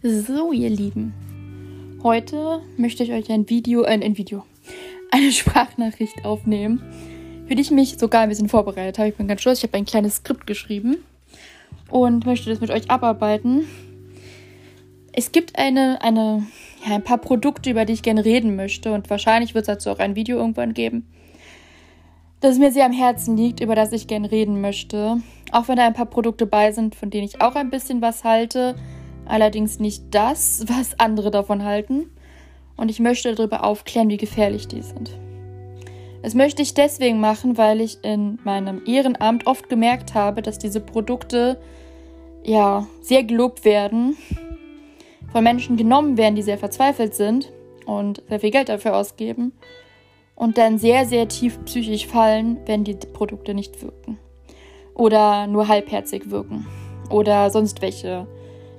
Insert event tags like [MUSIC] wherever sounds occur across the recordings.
So, ihr Lieben, heute möchte ich euch ein Video, äh, ein Video, [LAUGHS] eine Sprachnachricht aufnehmen, für die ich mich sogar ein bisschen vorbereitet habe. Ich bin ganz stolz, ich habe ein kleines Skript geschrieben und möchte das mit euch abarbeiten. Es gibt eine, eine, ja, ein paar Produkte, über die ich gerne reden möchte und wahrscheinlich wird es dazu auch ein Video irgendwann geben, das mir sehr am Herzen liegt, über das ich gerne reden möchte. Auch wenn da ein paar Produkte bei sind, von denen ich auch ein bisschen was halte allerdings nicht das, was andere davon halten. Und ich möchte darüber aufklären, wie gefährlich die sind. Das möchte ich deswegen machen, weil ich in meinem Ehrenamt oft gemerkt habe, dass diese Produkte ja sehr gelobt werden, von Menschen genommen werden, die sehr verzweifelt sind und sehr viel Geld dafür ausgeben und dann sehr, sehr tief psychisch fallen, wenn die Produkte nicht wirken oder nur halbherzig wirken oder sonst welche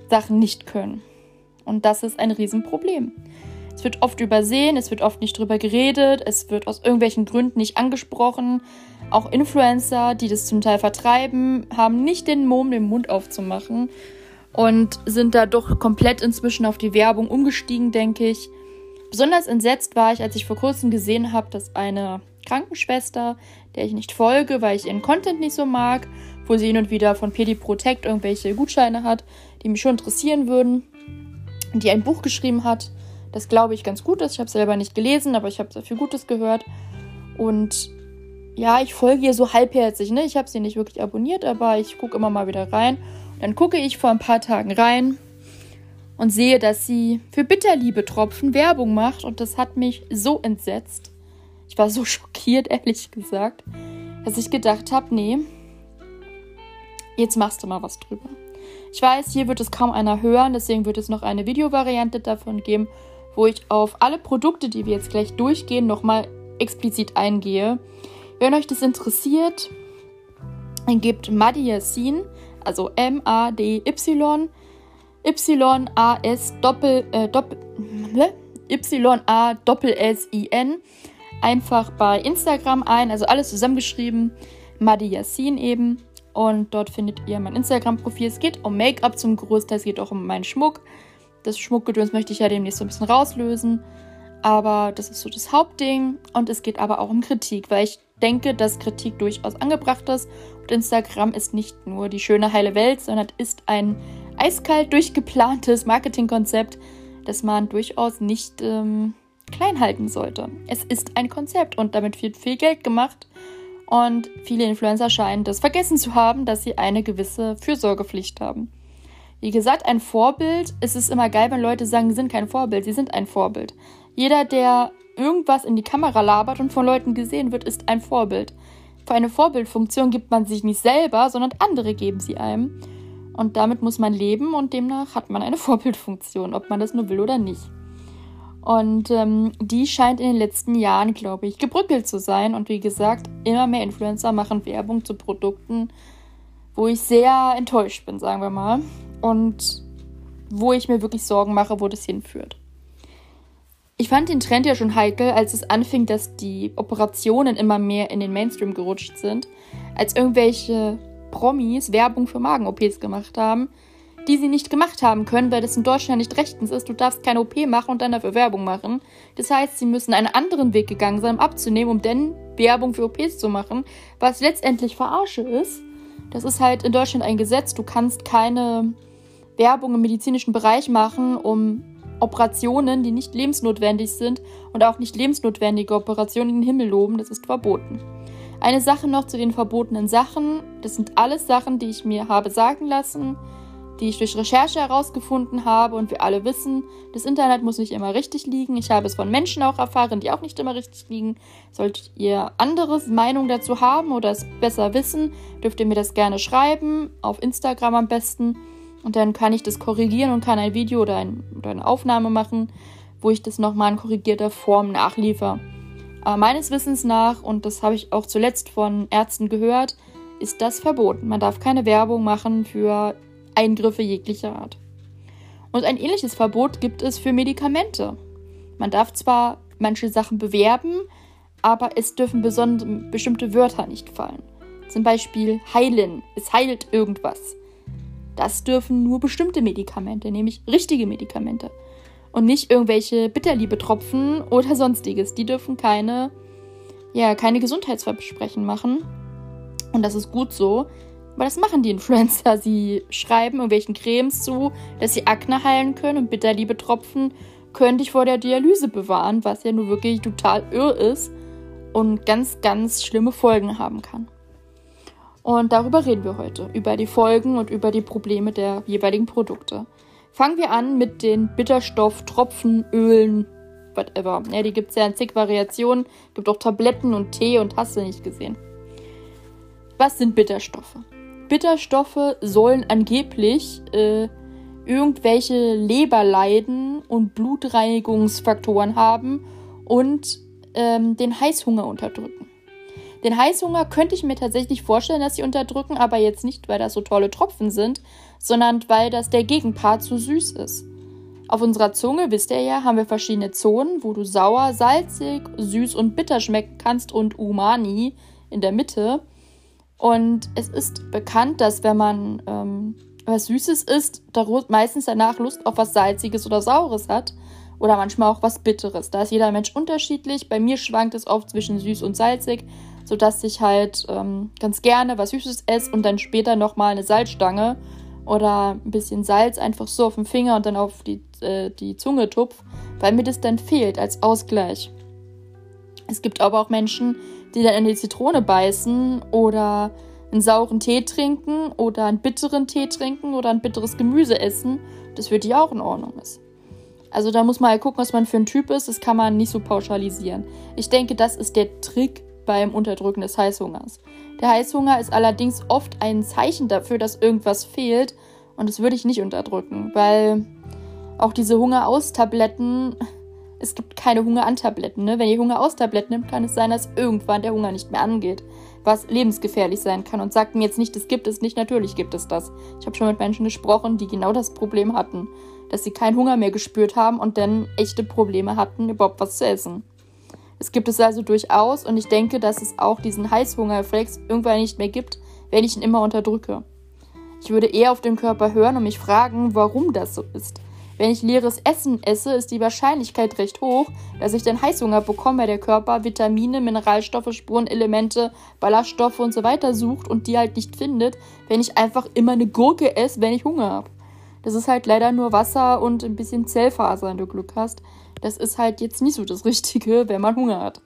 Sachen nicht können. Und das ist ein Riesenproblem. Es wird oft übersehen, es wird oft nicht drüber geredet, es wird aus irgendwelchen Gründen nicht angesprochen. Auch Influencer, die das zum Teil vertreiben, haben nicht den Mumm, den Mund aufzumachen und sind da doch komplett inzwischen auf die Werbung umgestiegen, denke ich. Besonders entsetzt war ich, als ich vor kurzem gesehen habe, dass eine Krankenschwester, der ich nicht folge, weil ich ihren Content nicht so mag, wo sie hin und wieder von PD Protect irgendwelche Gutscheine hat, die mich schon interessieren würden, die ein Buch geschrieben hat, das glaube ich ganz gut ist. Ich habe es selber nicht gelesen, aber ich habe sehr viel Gutes gehört. Und ja, ich folge ihr so halbherzig. Ne? Ich habe sie nicht wirklich abonniert, aber ich gucke immer mal wieder rein. Und dann gucke ich vor ein paar Tagen rein und sehe, dass sie für Bitterliebe-Tropfen Werbung macht. Und das hat mich so entsetzt. Ich war so [LAUGHS] schockiert, ehrlich gesagt, dass ich gedacht habe, nee, jetzt machst du mal was drüber. Ich weiß, hier wird es kaum einer hören, deswegen wird es noch eine Videovariante davon geben, wo ich auf alle Produkte, die wir jetzt gleich durchgehen, nochmal explizit eingehe. Wenn euch das interessiert, dann gebt Madiasin, also M-A-D-Y, Y-A-S Doppel, äh, S-I-N einfach bei Instagram ein, also alles zusammengeschrieben, Madiasin eben. Und dort findet ihr mein Instagram-Profil. Es geht um Make-up zum Großteil, es geht auch um meinen Schmuck. Das Schmuckgedöns möchte ich ja demnächst so ein bisschen rauslösen. Aber das ist so das Hauptding. Und es geht aber auch um Kritik, weil ich denke, dass Kritik durchaus angebracht ist. Und Instagram ist nicht nur die schöne heile Welt, sondern ist ein eiskalt durchgeplantes Marketingkonzept, das man durchaus nicht ähm, klein halten sollte. Es ist ein Konzept und damit wird viel Geld gemacht. Und viele Influencer scheinen das vergessen zu haben, dass sie eine gewisse Fürsorgepflicht haben. Wie gesagt, ein Vorbild, es ist immer geil, wenn Leute sagen, sie sind kein Vorbild, sie sind ein Vorbild. Jeder, der irgendwas in die Kamera labert und von Leuten gesehen wird, ist ein Vorbild. Für eine Vorbildfunktion gibt man sich nicht selber, sondern andere geben sie einem. Und damit muss man leben und demnach hat man eine [LAUGHS] Vorbildfunktion, ob man das nur will oder nicht. Und ähm, die scheint in den letzten Jahren, glaube ich, gebrückelt zu sein. Und wie gesagt, immer mehr Influencer machen Werbung zu Produkten, wo ich sehr enttäuscht bin, sagen wir mal. Und wo ich mir wirklich Sorgen mache, wo das hinführt. Ich fand den Trend ja schon heikel, als es anfing, dass die Operationen immer mehr in den Mainstream gerutscht sind, als irgendwelche Promis Werbung für Magen-OPs gemacht haben die sie nicht gemacht haben können, weil das in Deutschland nicht rechtens ist. Du darfst keine OP machen und dann dafür Werbung machen. Das heißt, sie müssen einen anderen Weg gegangen sein, um abzunehmen, um dann Werbung für OPs zu machen, was letztendlich Verarsche ist. Das ist halt in Deutschland ein Gesetz. Du kannst keine Werbung im medizinischen Bereich machen, um Operationen, die nicht lebensnotwendig sind und auch nicht lebensnotwendige Operationen in den Himmel loben. Das ist verboten. Eine Sache noch zu den verbotenen Sachen. Das sind alles Sachen, die ich mir habe sagen lassen die ich durch Recherche herausgefunden habe. Und wir alle wissen, das Internet muss nicht immer richtig liegen. Ich habe es von Menschen auch erfahren, die auch nicht immer richtig liegen. Solltet ihr anderes Meinung dazu haben oder es besser wissen, dürft ihr mir das gerne schreiben, auf Instagram am besten. Und dann kann ich das korrigieren und kann ein Video oder, ein, oder eine Aufnahme machen, wo ich das nochmal in korrigierter Form nachliefer. Aber meines Wissens nach, und das habe ich auch zuletzt von Ärzten gehört, ist das verboten. Man darf keine Werbung machen für Eingriffe jeglicher Art. Und ein ähnliches Verbot gibt es für Medikamente. Man darf zwar manche Sachen bewerben, aber es dürfen bestimmte Wörter nicht fallen. Zum Beispiel heilen, es heilt irgendwas. das dürfen nur bestimmte Medikamente, nämlich richtige Medikamente. Und nicht irgendwelche Bitterliebe-Tropfen oder sonstiges. Die dürfen keine, ja, keine Gesundheitsversprechen machen. Und das ist gut so. Aber das machen die Influencer. Sie schreiben irgendwelchen Cremes zu, dass sie Akne heilen können und Bitterliebe-Tropfen können dich vor der Dialyse bewahren, was ja nur wirklich total irr ist und ganz, ganz schlimme Folgen haben kann. Und darüber reden wir heute, über die Folgen und über die Probleme der jeweiligen Produkte. Fangen wir an mit den Bitterstoff, Tropfen, Ölen, whatever. Ja, die gibt es ja in zig Variationen. Gibt auch Tabletten und Tee und hast du nicht gesehen. Was sind Bitterstoffe? Bitterstoffe sollen angeblich äh, irgendwelche Leberleiden und Blutreinigungsfaktoren haben und ähm, den Heißhunger unterdrücken. Den Heißhunger könnte ich mir tatsächlich vorstellen, dass sie unterdrücken, aber jetzt nicht, weil das so tolle Tropfen sind, sondern weil das der Gegenpart zu süß ist. Auf unserer Zunge, wisst ihr ja, haben wir verschiedene Zonen, wo du sauer, salzig, süß und bitter schmecken kannst und Umani in der Mitte. Und es ist bekannt, dass wenn man ähm, was Süßes isst, meistens danach Lust auf was Salziges oder Saures hat oder manchmal auch was Bitteres. Da ist jeder Mensch unterschiedlich. Bei mir schwankt es oft zwischen süß und salzig sodass ich halt ähm, ganz gerne was Süßes esse und dann später nochmal eine Salzstange oder ein bisschen Salz einfach so auf den Finger und dann auf die, äh, die Zunge tupf, weil mir das dann fehlt als Ausgleich. Es gibt aber auch Menschen, die dann in die Zitrone beißen oder einen sauren Tee trinken oder einen bitteren Tee trinken oder ein bitteres Gemüse essen, das für die auch in Ordnung ist. Also da muss man halt gucken, was man für ein Typ ist. Das kann man nicht so pauschalisieren. Ich denke, das ist der Trick beim Unterdrücken des Heißhungers. Der Heißhunger ist allerdings oft ein Zeichen dafür, dass irgendwas fehlt und das würde ich nicht unterdrücken, weil auch diese Hungeraustabletten, es gibt keine Hunger-an-Tabletten. Ne? Wenn ihr Hunger-aus-Tabletten nimmt, kann es sein, dass irgendwann der Hunger nicht mehr angeht, was lebensgefährlich sein kann. Und sagt mir jetzt nicht, das gibt es nicht, natürlich gibt es das. Ich habe schon mit Menschen gesprochen, die genau das Problem hatten, dass sie keinen Hunger mehr gespürt haben und dann echte Probleme hatten, überhaupt was zu essen. Es gibt es also durchaus und ich denke, dass es auch diesen Heißhungerreflex irgendwann nicht mehr gibt, wenn ich ihn immer unterdrücke. Ich würde eher auf den Körper hören und mich fragen, warum das so ist. Wenn ich leeres Essen esse, ist die Wahrscheinlichkeit recht hoch, dass ich den Heißhunger bekomme, weil der Körper Vitamine, Mineralstoffe, Spurenelemente, Ballaststoffe und so weiter sucht und die halt nicht findet, wenn ich einfach immer eine Gurke esse, wenn ich Hunger habe. Das ist halt leider nur Wasser und ein bisschen Zellfaser, wenn du Glück hast. Das ist halt jetzt nicht so das Richtige, wenn man Hunger hat.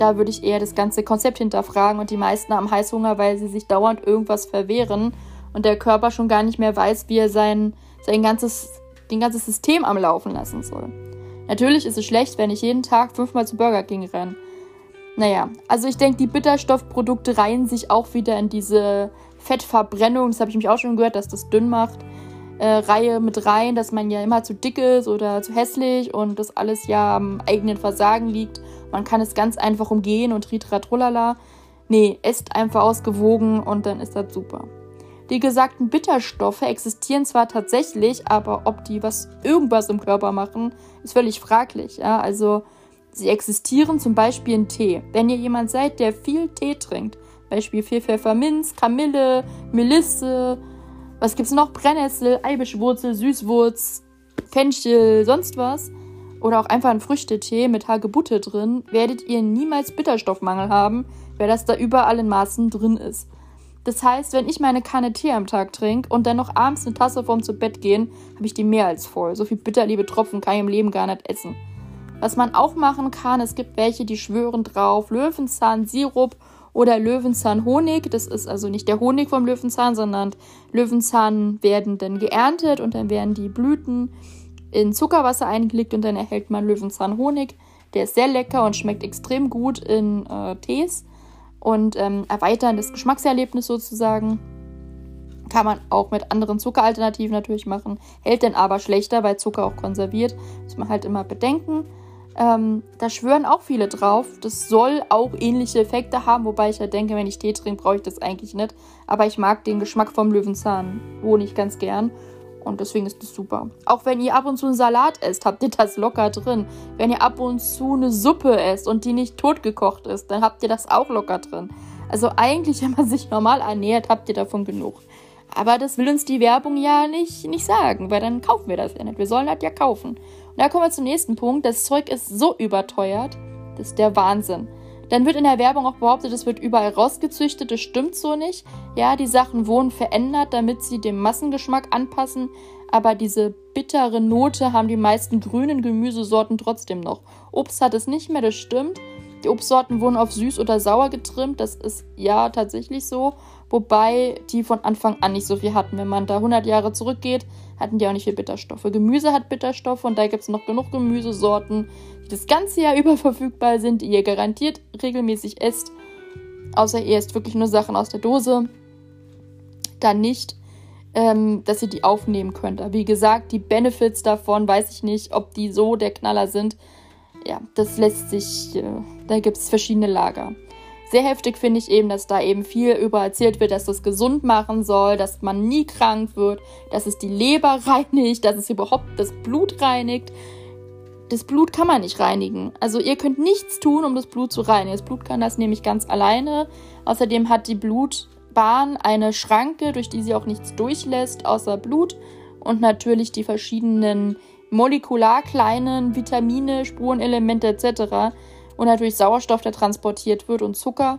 Da würde ich eher das ganze Konzept hinterfragen und die meisten haben Heißhunger, weil sie sich dauernd irgendwas verwehren und der Körper schon gar nicht mehr weiß, wie er sein, sein ganzes, den ganzes System am Laufen lassen soll. Natürlich ist es schlecht, wenn ich jeden Tag fünfmal zu Burger King renne. Naja, also ich denke, die Bitterstoffprodukte reihen sich auch wieder in diese Fettverbrennung. Das habe ich mich auch schon gehört, dass das dünn macht äh, Reihe mit rein, dass man ja immer zu dick ist oder zu hässlich und das alles ja am eigenen Versagen liegt. Man kann es ganz einfach umgehen und ritratrolala. Nee, esst einfach ausgewogen und dann ist das super. Die gesagten Bitterstoffe existieren zwar tatsächlich, aber ob die was irgendwas im Körper machen, ist völlig fraglich. Ja? Also sie existieren zum Beispiel in Tee. Wenn ihr jemand seid, der viel Tee trinkt, Beispiel viel Pfefferminz, Kamille, Melisse, was gibt's noch? Brennnessel, Eibischwurzel, Süßwurz, Fenchel, sonst was. Oder auch einfach ein Früchtetee mit Hagebutte drin, werdet ihr niemals Bitterstoffmangel haben, weil das da überall in Maßen drin ist. Das heißt, wenn ich meine Kanne Tee am Tag trinke und dann noch abends eine Tasse vorm zu Bett gehen, habe ich die mehr als voll. So viel bitterliebe Tropfen kann ich im Leben gar nicht essen. Was man auch machen kann, es gibt welche, die schwören drauf Löwenzahn, Sirup oder Löwenzahnhonig. Das ist also nicht der Honig vom Löwenzahn, sondern Löwenzahn werden dann geerntet und dann werden die Blüten in Zuckerwasser eingelegt und dann erhält man Löwenzahnhonig. Der ist sehr lecker und schmeckt extrem gut in äh, Tees und ähm, erweitern das Geschmackserlebnis sozusagen. Kann man auch mit anderen Zuckeralternativen natürlich machen, hält dann aber schlechter, weil Zucker auch konserviert. Muss man halt immer bedenken. Ähm, da schwören auch viele drauf. Das soll auch ähnliche Effekte haben, wobei ich ja denke, wenn ich Tee trinke, brauche ich das eigentlich nicht. Aber ich mag den Geschmack vom Löwenzahn Honig ganz gern. Und deswegen ist das super. Auch wenn ihr ab und zu einen Salat esst, habt ihr das locker drin. Wenn ihr ab und zu eine Suppe esst und die nicht totgekocht ist, dann habt ihr das auch locker drin. Also eigentlich, [LAUGHS] wenn man sich normal ernährt, habt ihr davon genug. Aber das will uns die Werbung ja nicht, nicht sagen, weil dann kaufen wir das ja nicht. Wir sollen das ja kaufen. Und da kommen wir zum nächsten Punkt. Das Zeug ist so überteuert, das ist der Wahnsinn. Dann wird in der Werbung auch behauptet, es wird überall rausgezüchtet. Das stimmt so nicht. Ja, die Sachen wurden verändert, damit sie dem Massengeschmack anpassen. Aber diese bittere Note haben die meisten grünen Gemüsesorten trotzdem noch. Obst hat es nicht mehr, das stimmt. Die Obstsorten wurden auf süß oder sauer getrimmt. Das ist ja tatsächlich so. Wobei die von Anfang an nicht so viel hatten. Wenn man da 100 Jahre zurückgeht, hatten die auch nicht viel Bitterstoffe. Gemüse hat Bitterstoffe und da gibt es noch genug Gemüsesorten, die das ganze Jahr [LAUGHS] über verfügbar sind, die ihr garantiert regelmäßig esst. Außer ihr esst wirklich nur Sachen aus der Dose. Dann nicht, ähm, dass ihr die aufnehmen könnt. Aber wie gesagt, die Benefits davon, weiß ich nicht, ob die so der Knaller sind ja, das lässt sich, äh, da gibt es verschiedene Lager. Sehr heftig finde ich eben, dass da eben viel über erzählt wird, dass das gesund machen soll, dass man nie krank wird, dass es die Leber [LAUGHS] reinigt, dass es überhaupt das Blut reinigt. Das Blut kann man nicht reinigen. Also ihr könnt nichts tun, um das Blut zu reinigen. Das Blut kann das nämlich ganz alleine. Außerdem hat die Blutbahn eine Schranke, durch die sie auch nichts durchlässt, außer Blut. Und natürlich die verschiedenen molekular kleinen Vitamine, Spurenelemente etc. Und natürlich Sauerstoff, der transportiert wird und Zucker.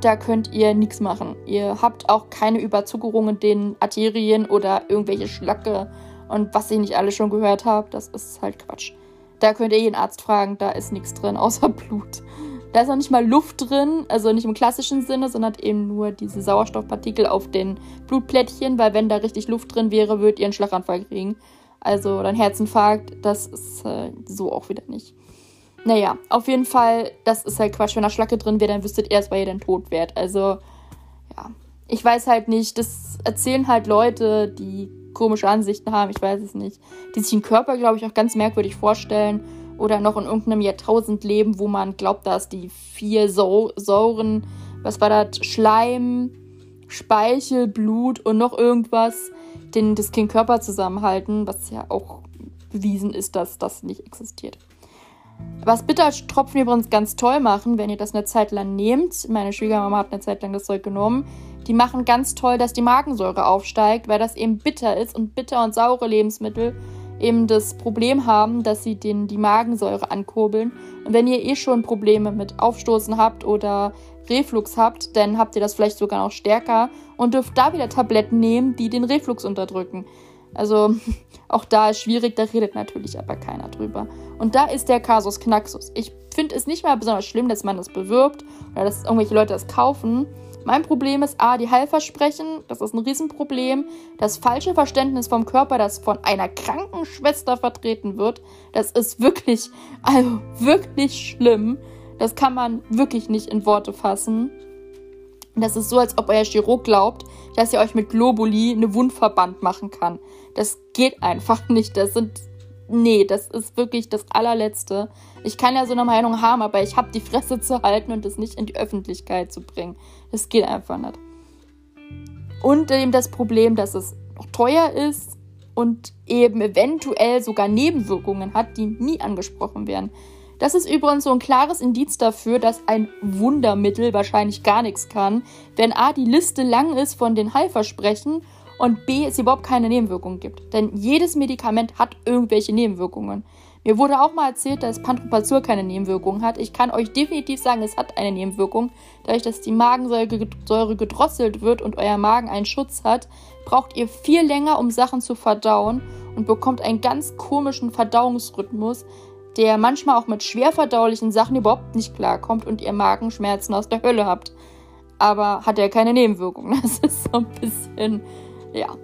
Da könnt ihr nichts machen. Ihr habt auch keine Überzuckerung in den Arterien oder irgendwelche Schlacke und was ich nicht alle schon gehört habe. Das ist halt Quatsch. Da könnt ihr jeden Arzt fragen, da ist nichts drin, außer [LAUGHS] Blut. Da ist noch nicht mal Luft drin, also nicht im klassischen Sinne, sondern eben nur diese Sauerstoffpartikel auf den Blutplättchen, weil wenn da richtig Luft drin wäre, würdet ihr einen Schlaganfall kriegen. Also oder ein Herzinfarkt, das ist äh, so auch wieder nicht. Naja, auf jeden Fall, das ist halt Quatsch. Wenn da Schlacke drin wäre, dann wüsstet ihr erst, weil ihr dann tot wärt. Also, ja. Ich weiß halt nicht, das erzählen halt Leute, die komische Ansichten haben, ich weiß es nicht. Die sich den Körper, glaube ich, auch ganz merkwürdig vorstellen. Oder noch in irgendeinem Jahrtausend leben, wo man glaubt, dass die vier Sau Säuren, was war das? Schleim, Speichel, Blut und noch irgendwas den, das Kind Körper zusammenhalten, was ja auch bewiesen ist, dass das nicht existiert. Was Bittertropfen übrigens ganz toll machen, wenn ihr das eine Zeit lang nehmt, meine Schwiegermama hat eine Zeit lang das Zeug genommen, die machen ganz toll, dass die Magensäure aufsteigt, weil das eben bitter ist und bitter und saure Lebensmittel eben das Problem haben, dass sie den, die Magensäure ankurbeln. Und wenn ihr eh schon Probleme mit Aufstoßen habt oder Reflux habt, dann habt ihr das vielleicht sogar noch stärker und dürft da wieder Tabletten nehmen, die den Reflux unterdrücken. Also [LAUGHS] auch da ist schwierig, da redet natürlich aber keiner drüber. Und da ist der Kasus Knaxus. Ich finde es nicht mal besonders schlimm, dass man das bewirbt oder dass irgendwelche Leute das kaufen. Mein Problem ist A, die Heilversprechen, das ist ein Riesenproblem. Das falsche Verständnis vom Körper, das von einer Krankenschwester vertreten wird, das ist wirklich, [LAUGHS] also wirklich schlimm. Das kann man wirklich nicht in Worte fassen. Das ist so, als ob euer Chirurg glaubt, dass ihr euch mit Globuli eine Wundverband machen kann. Das geht einfach nicht. Das sind. Nee, das ist wirklich das allerletzte. Ich kann ja so eine Meinung haben, aber ich habe die Fresse zu halten und es nicht in die Öffentlichkeit zu bringen. Das geht einfach nicht. Und eben das Problem, dass es noch teuer ist und eben eventuell sogar Nebenwirkungen hat, die nie angesprochen werden. Das ist übrigens so ein klares Indiz dafür, dass ein Wundermittel wahrscheinlich gar nichts kann, wenn A die Liste lang ist von den Heilversprechen und B es überhaupt keine Nebenwirkungen gibt. Denn jedes Medikament hat irgendwelche Nebenwirkungen. Mir wurde auch mal erzählt, dass Pantoprazol keine Nebenwirkungen hat. Ich kann euch definitiv sagen, es hat eine Nebenwirkung. Dadurch, dass die Magensäure gedrosselt wird und euer Magen einen Schutz hat, braucht ihr viel länger, um Sachen zu verdauen und bekommt einen ganz komischen Verdauungsrhythmus, der manchmal auch mit schwer verdaulichen Sachen überhaupt nicht klarkommt und ihr Magenschmerzen aus der Hölle habt. Aber hat er keine Nebenwirkungen. [LAUGHS] Das ist so ein bisschen, ja.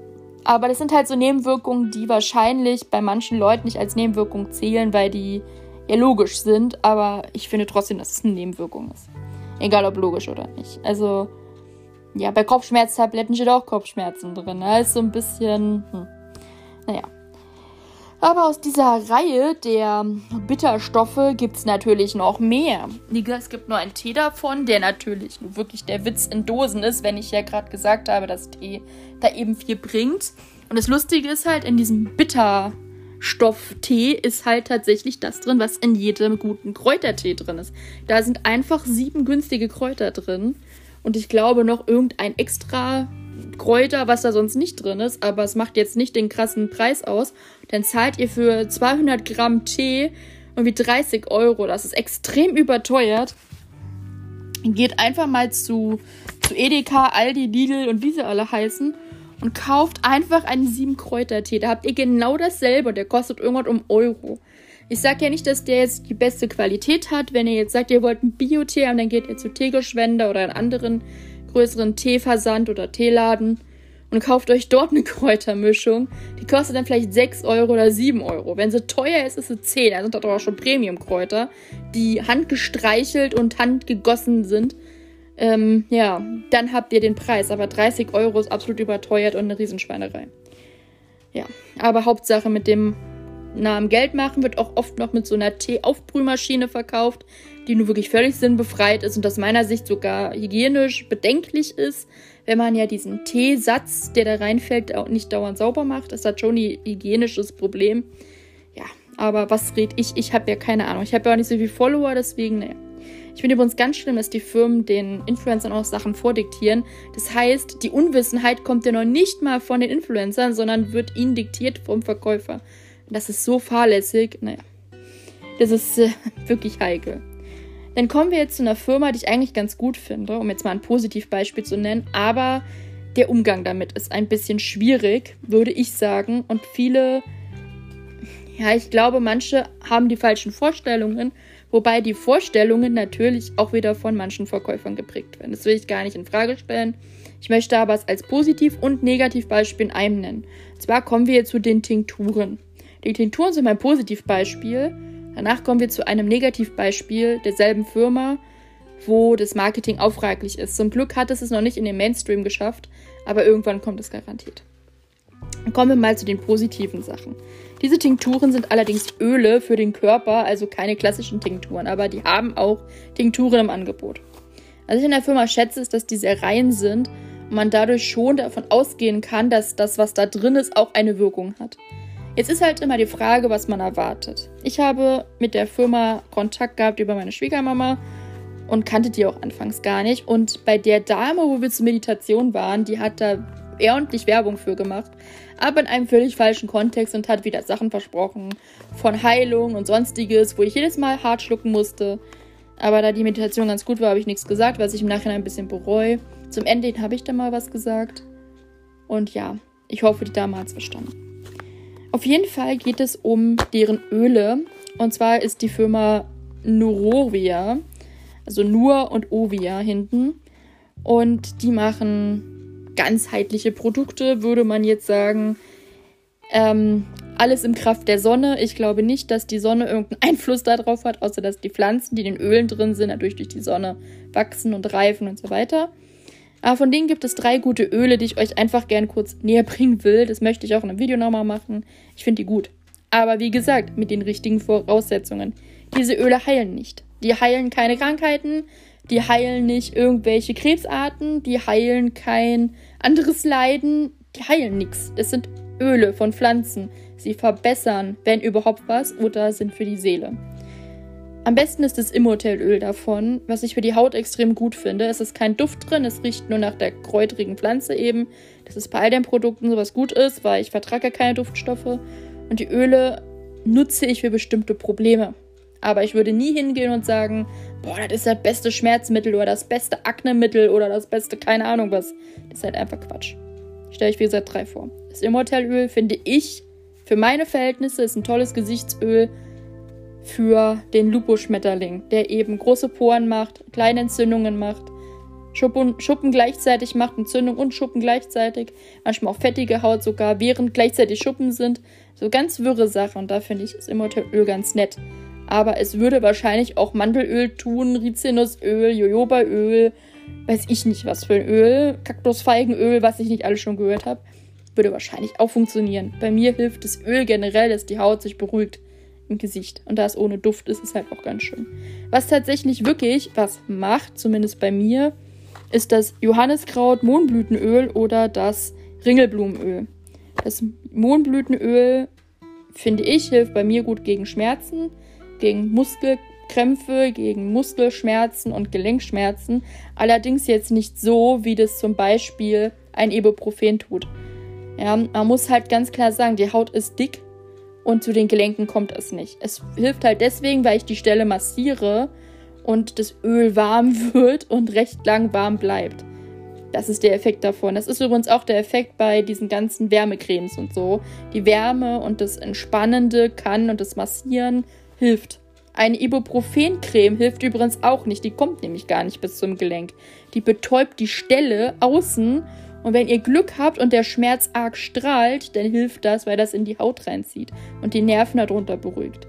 Aber das sind halt so Nebenwirkungen, die wahrscheinlich bei manchen Leuten nicht als Nebenwirkung zählen, weil die ja logisch sind. Aber ich finde trotzdem, dass es eine Nebenwirkung ist. Egal ob logisch oder nicht. Also, ja, bei Kopfschmerztabletten steht auch Kopfschmerzen drin. Da ist so ein bisschen, hm. naja. Aber aus dieser Reihe der Bitterstoffe gibt es natürlich noch mehr. Es gibt nur einen Tee davon, der natürlich nur wirklich der Witz in Dosen ist, wenn ich ja gerade gesagt habe, dass Tee da eben viel bringt. Und das Lustige ist halt, in diesem Bitterstofftee ist halt tatsächlich das drin, was in jedem guten Kräutertee drin ist. Da sind einfach sieben günstige Kräuter drin. Und ich glaube noch irgendein extra Kräuter, was da sonst nicht drin ist, aber es macht jetzt nicht den krassen Preis aus. Dann zahlt ihr für 200 Gramm Tee irgendwie 30 Euro. Das ist extrem überteuert. Geht einfach mal zu, zu Edeka, Aldi, Lidl und wie sie alle heißen und kauft einfach einen sieben Kräuter Tee. Da habt ihr genau dasselbe der kostet irgendwas um Euro. Ich sage ja nicht, dass der jetzt die beste Qualität hat. Wenn ihr jetzt sagt, ihr wollt einen Bio-Tee haben, dann geht ihr zu Tegelschwender oder einen anderen größeren Teeversand oder Teeladen und kauft euch dort eine [LAUGHS] Kräutermischung. Die kostet dann vielleicht 6 Euro oder 7 Euro. Wenn sie teuer ist, ist sie 10. Da sind doch auch schon Premium-Kräuter, die handgestreichelt und handgegossen sind. Ähm, ja, dann habt ihr den Preis. Aber 30 Euro ist absolut überteuert und eine Riesenschweinerei. Ja, aber Hauptsache mit dem Namen Geld machen wird auch oft noch mit so einer Tee-Aufbrühmaschine verkauft, die nur wirklich völlig sinnbefreit ist und aus meiner Sicht sogar hygienisch bedenklich ist, wenn man ja diesen Teesatz, der da reinfällt, auch nicht dauernd sauber macht. Das hat schon ein hygienisches Problem. Ja, aber was red ich? Ich habe ja keine Ahnung. Ich habe ja auch nicht so viele Follower, deswegen, naja. Ich finde übrigens ganz schlimm, dass die Firmen den Influencern auch Sachen vordiktieren. Das heißt, die Unwissenheit kommt ja noch nicht mal von den Influencern, sondern wird ihnen diktiert vom Verkäufer. Das ist so fahrlässig. Naja, das ist äh, [LAUGHS] wirklich heikel. Dann kommen wir jetzt zu einer Firma, die ich eigentlich ganz gut finde, um jetzt mal ein Positivbeispiel zu nennen, aber der Umgang damit ist ein bisschen schwierig, würde ich sagen. Und viele, ja, ich glaube, manche haben die falschen Vorstellungen, wobei die Vorstellungen natürlich auch wieder von manchen Verkäufern geprägt werden. Das will ich gar nicht in Frage stellen. Ich möchte aber es als Positiv- und Negativbeispiel in einem nennen. Und zwar kommen wir jetzt zu den Tinkturen. Die Tinkturen sind mein Positivbeispiel. Danach kommen wir zu einem Negativbeispiel derselben Firma, wo das Marketing aufraglich ist. Zum Glück hat es es noch nicht in den Mainstream geschafft, aber irgendwann kommt es garantiert. Kommen wir mal zu den positiven Sachen. Diese Tinkturen sind allerdings Öle für den Körper, also keine klassischen Tinkturen, aber die haben auch Tinkturen im Angebot. Was ich in der Firma schätze, ist, dass die sehr rein sind und man dadurch schon davon ausgehen kann, dass das, was da drin ist, auch eine Wirkung hat. Jetzt ist halt immer die Frage, was man erwartet. Ich habe mit der Firma Kontakt gehabt über meine Schwiegermama und kannte die auch anfangs gar nicht. Und bei der Dame, wo wir zur Meditation waren, die hat da ordentlich Werbung für gemacht, aber in einem völlig falschen Kontext und hat wieder Sachen versprochen von Heilung und sonstiges, wo ich jedes Mal hart schlucken musste. Aber da die Meditation ganz gut war, habe ich nichts gesagt, was ich im Nachhinein ein bisschen bereue. Zum Ende habe ich dann mal was gesagt. Und ja, ich hoffe, die Dame hat es verstanden. Auf jeden Fall geht es um deren Öle. Und zwar ist die Firma Nurovia, also Nur und Ovia hinten. Und die machen ganzheitliche Produkte, würde man jetzt sagen. Ähm, alles im Kraft der Sonne. Ich glaube nicht, dass die Sonne irgendeinen Einfluss darauf hat, außer dass die Pflanzen, die in den Ölen drin sind, natürlich durch die Sonne wachsen und reifen und so weiter. Aber von denen gibt es drei gute Öle, die ich euch einfach gern kurz näher bringen will. Das möchte ich auch in einem Video nochmal machen. Ich finde die gut. Aber wie gesagt, mit den richtigen Voraussetzungen. Diese Öle heilen nicht. Die heilen keine Krankheiten, die heilen nicht irgendwelche Krebsarten, die heilen kein anderes Leiden, die heilen nichts. Es sind Öle von Pflanzen. Sie verbessern, wenn überhaupt was, oder sind für die Seele. Am besten ist das Immortelöl davon, was ich für die Haut extrem gut finde. Es ist kein Duft drin, es riecht nur nach der kräutrigen Pflanze eben. Das ist bei all den Produkten sowas gut ist, weil ich vertrage keine Duftstoffe. Und die Öle nutze ich für bestimmte Probleme. Aber ich würde nie hingehen und sagen, boah, das ist das beste Schmerzmittel oder das beste Aknemittel oder das beste, keine Ahnung was. Das ist halt einfach Quatsch. Stelle ich wie gesagt drei vor. Das Immortelöl finde ich für meine Verhältnisse ist ein tolles Gesichtsöl für den Lupo-Schmetterling, der eben große Poren macht, kleine Entzündungen macht, Schuppen, Schuppen gleichzeitig macht, Entzündung und Schuppen gleichzeitig, manchmal auch fettige Haut sogar, während gleichzeitig Schuppen sind. So ganz wirre Sache und da finde ich das Immortelöl ganz nett. Aber es würde wahrscheinlich auch Mandelöl tun, Rizinusöl, Jojobaöl, weiß ich nicht was für ein Öl, Kaktusfeigenöl, was ich nicht alles schon gehört habe, würde wahrscheinlich auch funktionieren. Bei mir hilft das Öl generell, dass die Haut sich beruhigt im Gesicht. Und da es ohne Duft ist, ist halt auch ganz schön. Was tatsächlich wirklich was macht, zumindest bei mir, ist das Johanniskraut Mohnblütenöl oder das Ringelblumenöl. Das Mohnblütenöl, finde ich, hilft bei mir gut gegen Schmerzen, gegen Muskelkrämpfe, gegen Muskelschmerzen und Gelenkschmerzen. Allerdings jetzt nicht so, wie das zum Beispiel ein Ibuprofen tut. Ja, man muss halt ganz klar sagen, die Haut ist dick und zu den Gelenken kommt es nicht. Es hilft halt deswegen, weil ich die Stelle massiere und das Öl warm [LAUGHS] wird und recht lang warm bleibt. Das ist der Effekt davon. Das ist übrigens auch der Effekt bei diesen ganzen Wärmecremes und so. Die Wärme und das Entspannende kann und das Massieren hilft. Eine Ibuprofen-Creme hilft übrigens auch nicht. Die kommt nämlich gar nicht bis zum Gelenk. Die betäubt die Stelle außen und wenn ihr Glück habt und der Schmerz arg strahlt, dann hilft das, weil das in die Haut reinzieht und die Nerven darunter beruhigt.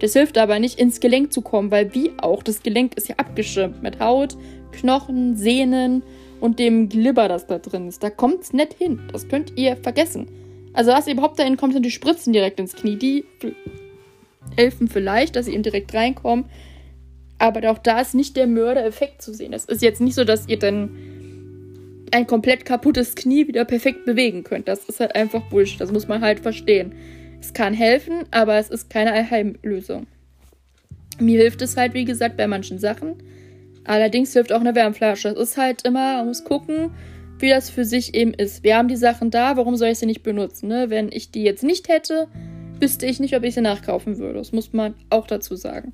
Das hilft aber nicht, ins Gelenk zu kommen, weil wie auch, das Gelenk ist ja abgeschirmt mit Haut, Knochen, Sehnen und dem Glibber, das da drin ist. Da kommt es nicht hin. Das könnt ihr vergessen. Also was überhaupt dahin kommt, sind die Spritzen direkt ins Knie. Die helfen vielleicht, dass sie eben direkt reinkommen. Aber auch da ist nicht der Mördereffekt zu sehen. Es ist jetzt nicht so, dass ihr dann ein komplett kaputtes Knie wieder perfekt bewegen könnt. Das ist halt einfach Bullshit. Das muss man halt verstehen. Es kann helfen, aber es ist keine Allheimlösung. Mir hilft es halt, wie gesagt, bei manchen Sachen. Allerdings hilft auch eine Wärmflasche. Es ist halt immer, man muss gucken, wie das für sich eben ist. Wir haben die Sachen da, warum soll ich sie nicht benutzen? Ne? Wenn ich die jetzt nicht hätte, wüsste ich nicht, ob ich sie nachkaufen würde. Das muss man auch dazu sagen.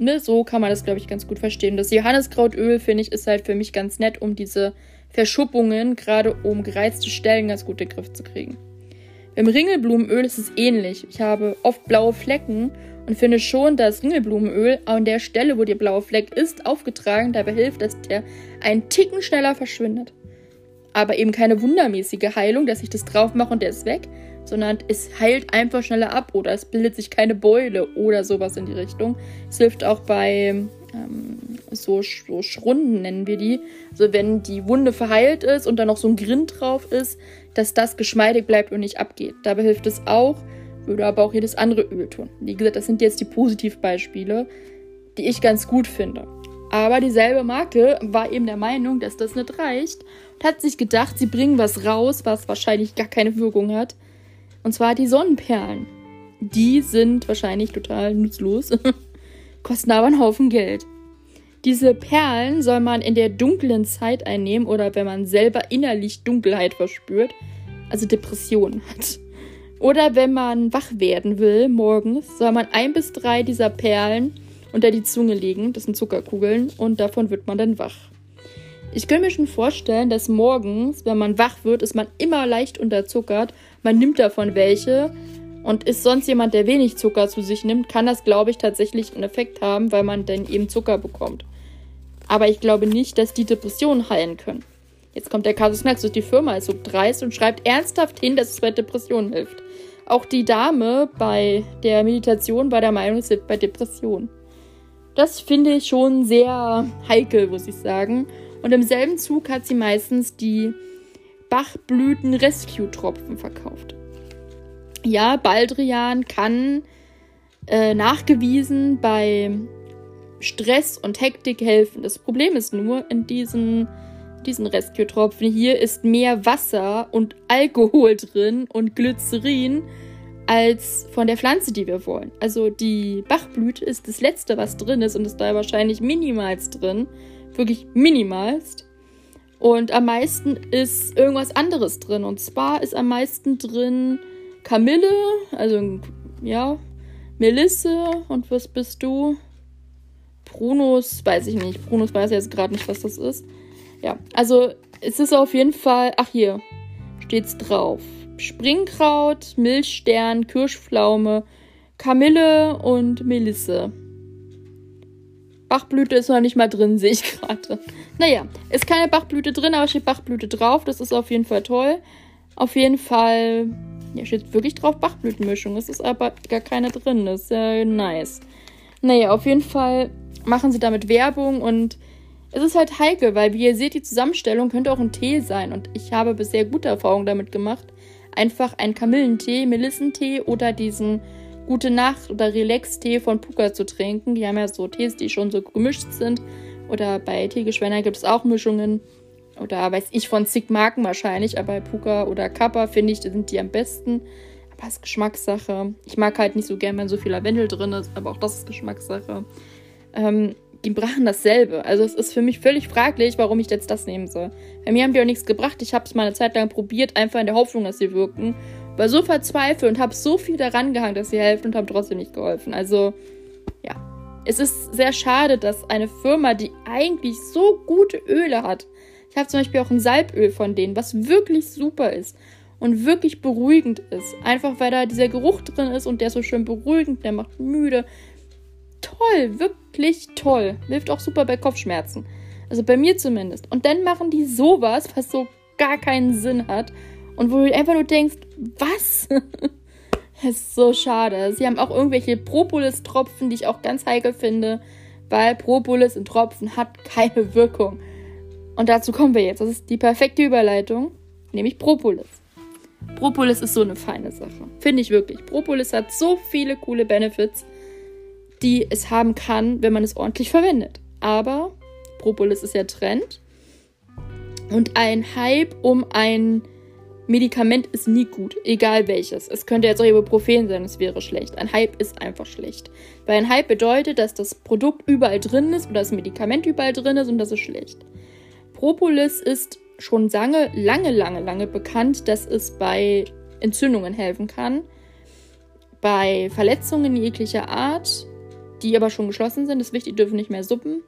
Ne, so kann man das, glaube ich, ganz gut verstehen. Das Johanniskrautöl, finde ich, ist halt für mich ganz nett, um diese Verschuppungen, gerade um gereizte Stellen, ganz gut in den Griff zu kriegen. Beim Ringelblumenöl ist es ähnlich. Ich habe oft blaue Flecken und finde schon, dass Ringelblumenöl an der Stelle, wo der blaue Fleck ist, aufgetragen dabei hilft, dass der einen Ticken schneller verschwindet. Aber eben keine wundermäßige Heilung, dass ich das drauf mache und der ist weg, sondern es heilt einfach schneller ab oder es bildet sich keine Beule oder sowas in die Richtung. Es hilft auch bei ähm, so, so Schrunden, nennen wir die. Also wenn die Wunde verheilt ist und dann noch so ein Grind drauf ist, dass das geschmeidig bleibt und nicht abgeht. Dabei hilft es auch, würde aber auch jedes andere Öl tun. Wie gesagt, das sind jetzt die Positivbeispiele, die ich ganz gut finde. Aber dieselbe Marke war eben der Meinung, dass das nicht reicht und hat sich gedacht, sie bringen was raus, was wahrscheinlich gar keine Wirkung hat. Und zwar die Sonnenperlen. Die sind wahrscheinlich total nutzlos, [LAUGHS] kosten aber einen Haufen Geld. Diese Perlen soll man in der dunklen Zeit einnehmen oder wenn man selber innerlich Dunkelheit verspürt, also Depressionen hat. Oder wenn man wach werden will morgens, soll man ein bis drei dieser Perlen unter die Zunge legen. Das sind Zuckerkugeln und davon wird man dann wach. Ich könnte mir schon vorstellen, dass morgens, wenn man wach wird, ist man immer leicht unterzuckert. Man nimmt davon welche. Und ist sonst jemand, der wenig Zucker zu sich nimmt, kann das, glaube ich, tatsächlich einen Effekt haben, weil man dann eben Zucker bekommt. Aber ich glaube nicht, dass die Depressionen heilen können. Jetzt kommt der Kasus Knaxus, die Firma ist dreist und schreibt ernsthaft hin, dass es bei Depressionen hilft. Auch die Dame bei der Meditation war der Meinung, es hilft bei Depressionen. Das finde ich schon sehr heikel, muss ich sagen. Und im selben Zug hat sie meistens die Bachblüten-Rescue-Tropfen verkauft. Ja, Baldrian kann äh, nachgewiesen bei Stress und Hektik helfen. Das Problem ist nur, in diesen, diesen Rescue-Tropfen hier ist mehr Wasser und Alkohol drin und Glycerin als von der Pflanze, die wir wollen. Also die Bachblüte ist das Letzte, was drin ist und ist da wahrscheinlich minimalst drin. Wirklich minimalst. Und am meisten ist irgendwas anderes drin. Und zwar ist am meisten drin Kamille, also ja, Melisse und was bist du? Prunus, weiß ich nicht. Prunus weiß jetzt gerade nicht, was das ist. Ja, also es ist auf jeden Fall. Ach, hier steht's drauf. Springkraut, Milchstern, Kirschpflaume, Kamille und Melisse. Bachblüte ist noch nicht mal drin, sehe ich gerade. Naja, ist keine Bachblüte drin, aber steht Bachblüte drauf. Das ist auf jeden Fall toll. Auf jeden Fall, ja, steht wirklich drauf Bachblütenmischung. Es ist aber gar keine drin. Das ist ja nice. Naja, auf jeden Fall machen sie damit Werbung und es ist halt heikel, weil wie ihr seht, die Zusammenstellung könnte auch ein Tee sein und ich habe bisher gute Erfahrungen damit gemacht. Einfach einen Kamillentee, Melissentee oder diesen Gute Nacht oder Relax-Tee von Puka zu trinken. Die haben ja so Tees, die schon so gemischt sind. Oder bei Teegeschwender gibt es auch Mischungen. Oder weiß ich von zig Marken wahrscheinlich, aber bei Puka oder Kappa finde ich, sind die am besten. Aber es ist Geschmackssache. Ich mag halt nicht so gern, wenn so viel Lavendel drin ist, aber auch das ist Geschmackssache. Ähm, die brachen dasselbe. Also es ist für mich völlig fraglich, warum ich jetzt das nehmen soll. Bei mir haben die auch nichts gebracht. Ich habe es mal eine Zeit lang probiert, einfach in der Hoffnung, dass sie wirken. War so verzweifelt und habe so viel daran gehangen, dass sie helfen und haben trotzdem nicht geholfen. Also, ja. Es ist sehr schade, dass eine Firma, die eigentlich so gute Öle hat, ich habe zum Beispiel auch ein Salböl von denen, was wirklich super ist und wirklich beruhigend ist. Einfach weil da dieser Geruch drin ist und der ist so schön beruhigend, der macht müde. Toll, wirklich toll. Hilft auch super bei Kopfschmerzen. Also bei mir zumindest. Und dann machen die sowas, was so gar keinen Sinn hat. Und wo du einfach nur denkst, was? [LAUGHS] das ist so schade. Sie haben auch irgendwelche Propolis-Tropfen, die ich auch ganz heikel finde, weil Propolis in Tropfen hat keine Wirkung. Und dazu kommen wir jetzt. Das ist die perfekte Überleitung, nämlich Propolis. Propolis ist so eine feine Sache. Finde ich wirklich. Propolis hat so viele coole Benefits, die es haben kann, wenn man es ordentlich verwendet. Aber Propolis ist ja Trend. Und ein Hype um ein Medikament ist nie gut, egal welches. Es könnte jetzt auch Ibuprofen sein, es wäre schlecht. Ein Hype ist einfach schlecht. Weil ein Hype bedeutet, dass das Produkt überall drin ist oder das Medikament überall drin ist und das ist schlecht. Propolis ist schon lange, lange, lange, lange bekannt, dass es bei Entzündungen helfen kann, bei Verletzungen jeglicher Art, die aber schon geschlossen sind. Das ist wichtig, die dürfen nicht mehr suppen.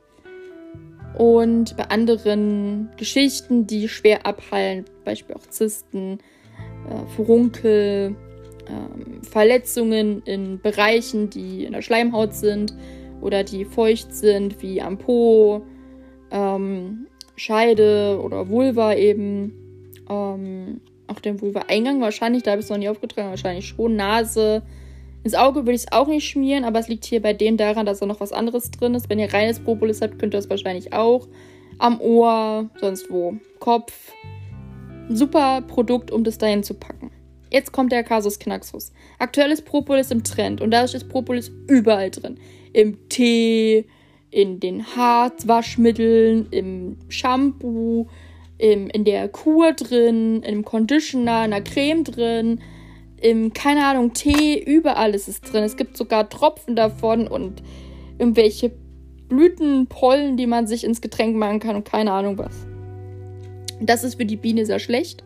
Und bei anderen Geschichten, die schwer abheilen, Beispiel auch Zysten, äh, Furunkel, äh, Verletzungen in Bereichen, die in der Schleimhaut sind oder die feucht sind, wie am Po, ähm, Scheide oder Vulva eben. Ähm, auch den Vulva-Eingang wahrscheinlich, da habe ich es noch nie aufgetragen, wahrscheinlich schon. Nase. Ins Auge würde ich es auch nicht schmieren, aber es liegt hier bei dem daran, dass da noch was anderes drin ist. Wenn ihr reines Propolis habt, könnt ihr das wahrscheinlich auch. Am Ohr, sonst wo. Kopf. super Produkt, um das dahin zu packen. Jetzt kommt der Kasus Knaxus. Aktuell ist Propolis im Trend und dadurch ist Propolis überall drin. Im Tee, in den Haarwaschmitteln, im Shampoo, im, in der Kur drin, im Conditioner, in der Creme drin, im, keine Ahnung, Tee, überall ist es drin. Es gibt sogar Tropfen davon und irgendwelche Blütenpollen, die man sich ins Getränk machen kann und keine Ahnung was. Das ist für die Biene sehr schlecht,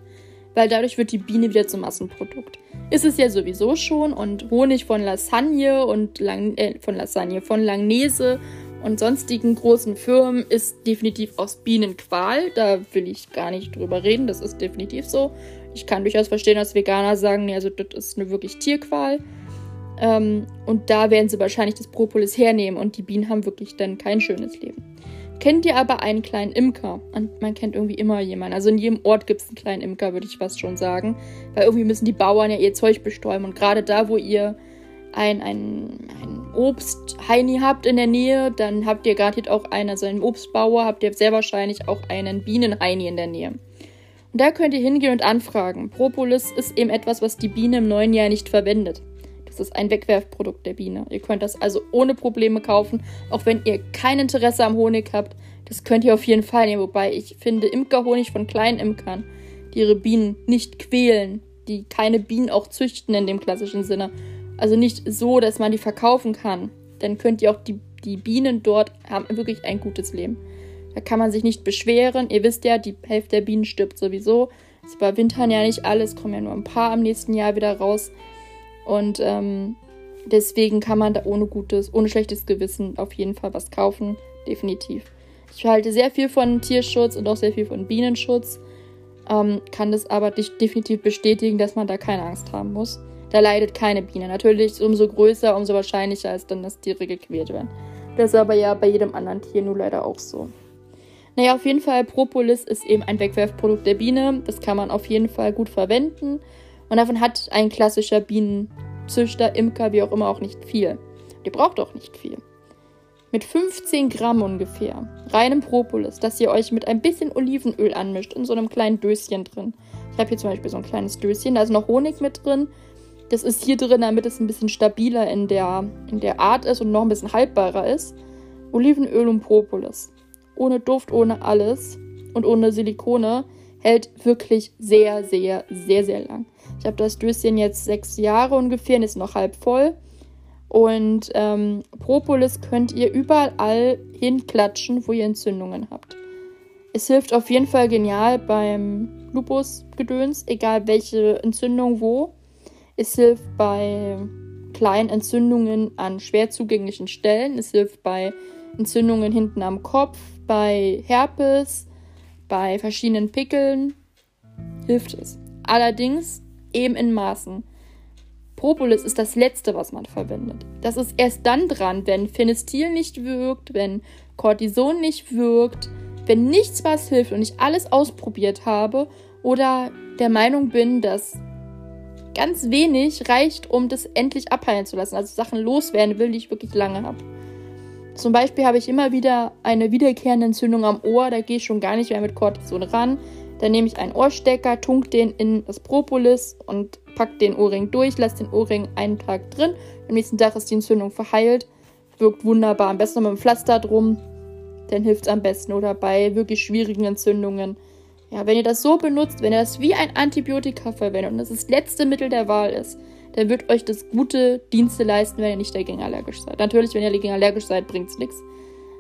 weil dadurch wird die Biene wieder zum Massenprodukt. Ist es ja sowieso schon und Honig von Lasagne und Lang äh, von Lasagne, von Langnese und sonstigen großen Firmen ist definitiv aus Bienenqual. Da will ich gar nicht drüber reden. Das ist definitiv so. Ich kann durchaus verstehen, dass Veganer sagen, also das ist eine wirklich Tierqual. Ähm, und da werden sie wahrscheinlich das Propolis hernehmen und die Bienen haben wirklich dann kein schönes Leben. Kennt ihr aber einen kleinen Imker? Und man kennt irgendwie immer jemanden. Also in jedem Ort gibt es einen kleinen Imker, würde ich fast schon sagen. Weil irgendwie müssen die Bauern ja ihr Zeug bestäuben. Und gerade da, wo ihr ein, ein, ein Obstheini habt in der Nähe, dann habt ihr garantiert auch einen, also einen Obstbauer, habt ihr sehr wahrscheinlich auch einen Bienenheini in der Nähe. Und da könnt ihr hingehen und anfragen. Propolis ist eben etwas, was die Biene im neuen Jahr nicht verwendet. Das ist ein Wegwerfprodukt der Biene. Ihr könnt das also ohne Probleme kaufen, auch wenn ihr kein Interesse am Honig habt. Das könnt ihr auf jeden Fall nehmen. Wobei ich finde Imkerhonig von kleinen Imkern, die ihre Bienen nicht quälen, die keine Bienen auch züchten in dem klassischen Sinne, also nicht so, dass man die verkaufen kann. Dann könnt ihr auch die, die Bienen dort haben wirklich ein gutes Leben. Da kann man sich nicht beschweren. Ihr wisst ja, die Hälfte der Bienen stirbt sowieso. Es überwintern ja nicht alles, kommen ja nur ein paar am nächsten Jahr wieder raus. Und ähm, deswegen kann man da ohne gutes, ohne schlechtes Gewissen auf jeden Fall was kaufen. Definitiv. Ich halte sehr viel von Tierschutz und auch sehr viel von Bienenschutz. Ähm, kann das aber definitiv bestätigen, dass man da keine Angst haben muss. Da leidet keine Biene. Natürlich, umso größer, umso wahrscheinlicher ist dann, dass Tiere gequält werden. Das ist aber ja bei jedem anderen Tier nur leider auch so. Naja, auf jeden Fall, Propolis ist eben ein Wegwerfprodukt der Biene. Das kann man auf jeden Fall gut verwenden. Und davon hat ein klassischer Bienenzüchter, Imker, wie auch immer, auch nicht viel. Ihr braucht auch nicht viel. Mit 15 Gramm ungefähr reinem Propolis, das ihr euch mit ein bisschen Olivenöl anmischt, in so einem kleinen Döschen drin. Ich habe hier zum Beispiel so ein kleines Döschen, da ist noch Honig mit drin. Das ist hier drin, damit es ein bisschen stabiler in der, in der Art ist und noch ein bisschen haltbarer ist. Olivenöl und Propolis. Ohne Duft, ohne alles und ohne Silikone hält wirklich sehr, sehr, sehr, sehr lang. Ich habe das Döschen jetzt sechs Jahre ungefähr und ist noch halb voll. Und ähm, Propolis könnt ihr überall hinklatschen, wo ihr Entzündungen habt. Es hilft auf jeden Fall genial beim Lupus-Gedöns, egal welche Entzündung wo. Es hilft bei kleinen Entzündungen an schwer zugänglichen Stellen. Es hilft bei Entzündungen hinten am Kopf, bei Herpes, bei verschiedenen Pickeln. Hilft es. Allerdings eben in Maßen. Propolis ist das Letzte, was man verwendet. Das ist erst dann dran, wenn Phenestil nicht wirkt, wenn Cortison nicht wirkt, wenn nichts was hilft und ich alles ausprobiert habe oder der Meinung bin, dass ganz wenig reicht, um das endlich abheilen zu lassen. Also Sachen loswerden will, die ich wirklich lange habe. Zum Beispiel habe ich immer wieder eine wiederkehrende Entzündung am Ohr, da gehe ich schon gar nicht mehr mit Cortison ran. Dann nehme ich einen Ohrstecker, tunk den in das Propolis und pack den Ohrring durch, lasse den Ohrring einen Tag drin. Am nächsten Tag ist die Entzündung verheilt. Wirkt wunderbar. Am besten noch mit einem Pflaster drum. Dann hilft es am besten. Oder bei wirklich schwierigen Entzündungen. Ja, wenn ihr das so benutzt, wenn ihr das wie ein Antibiotika verwendet und das das letzte Mittel der Wahl ist, dann wird euch das gute Dienste leisten, wenn ihr nicht dagegen allergisch seid. Natürlich, wenn ihr dagegen allergisch seid, bringt es nichts.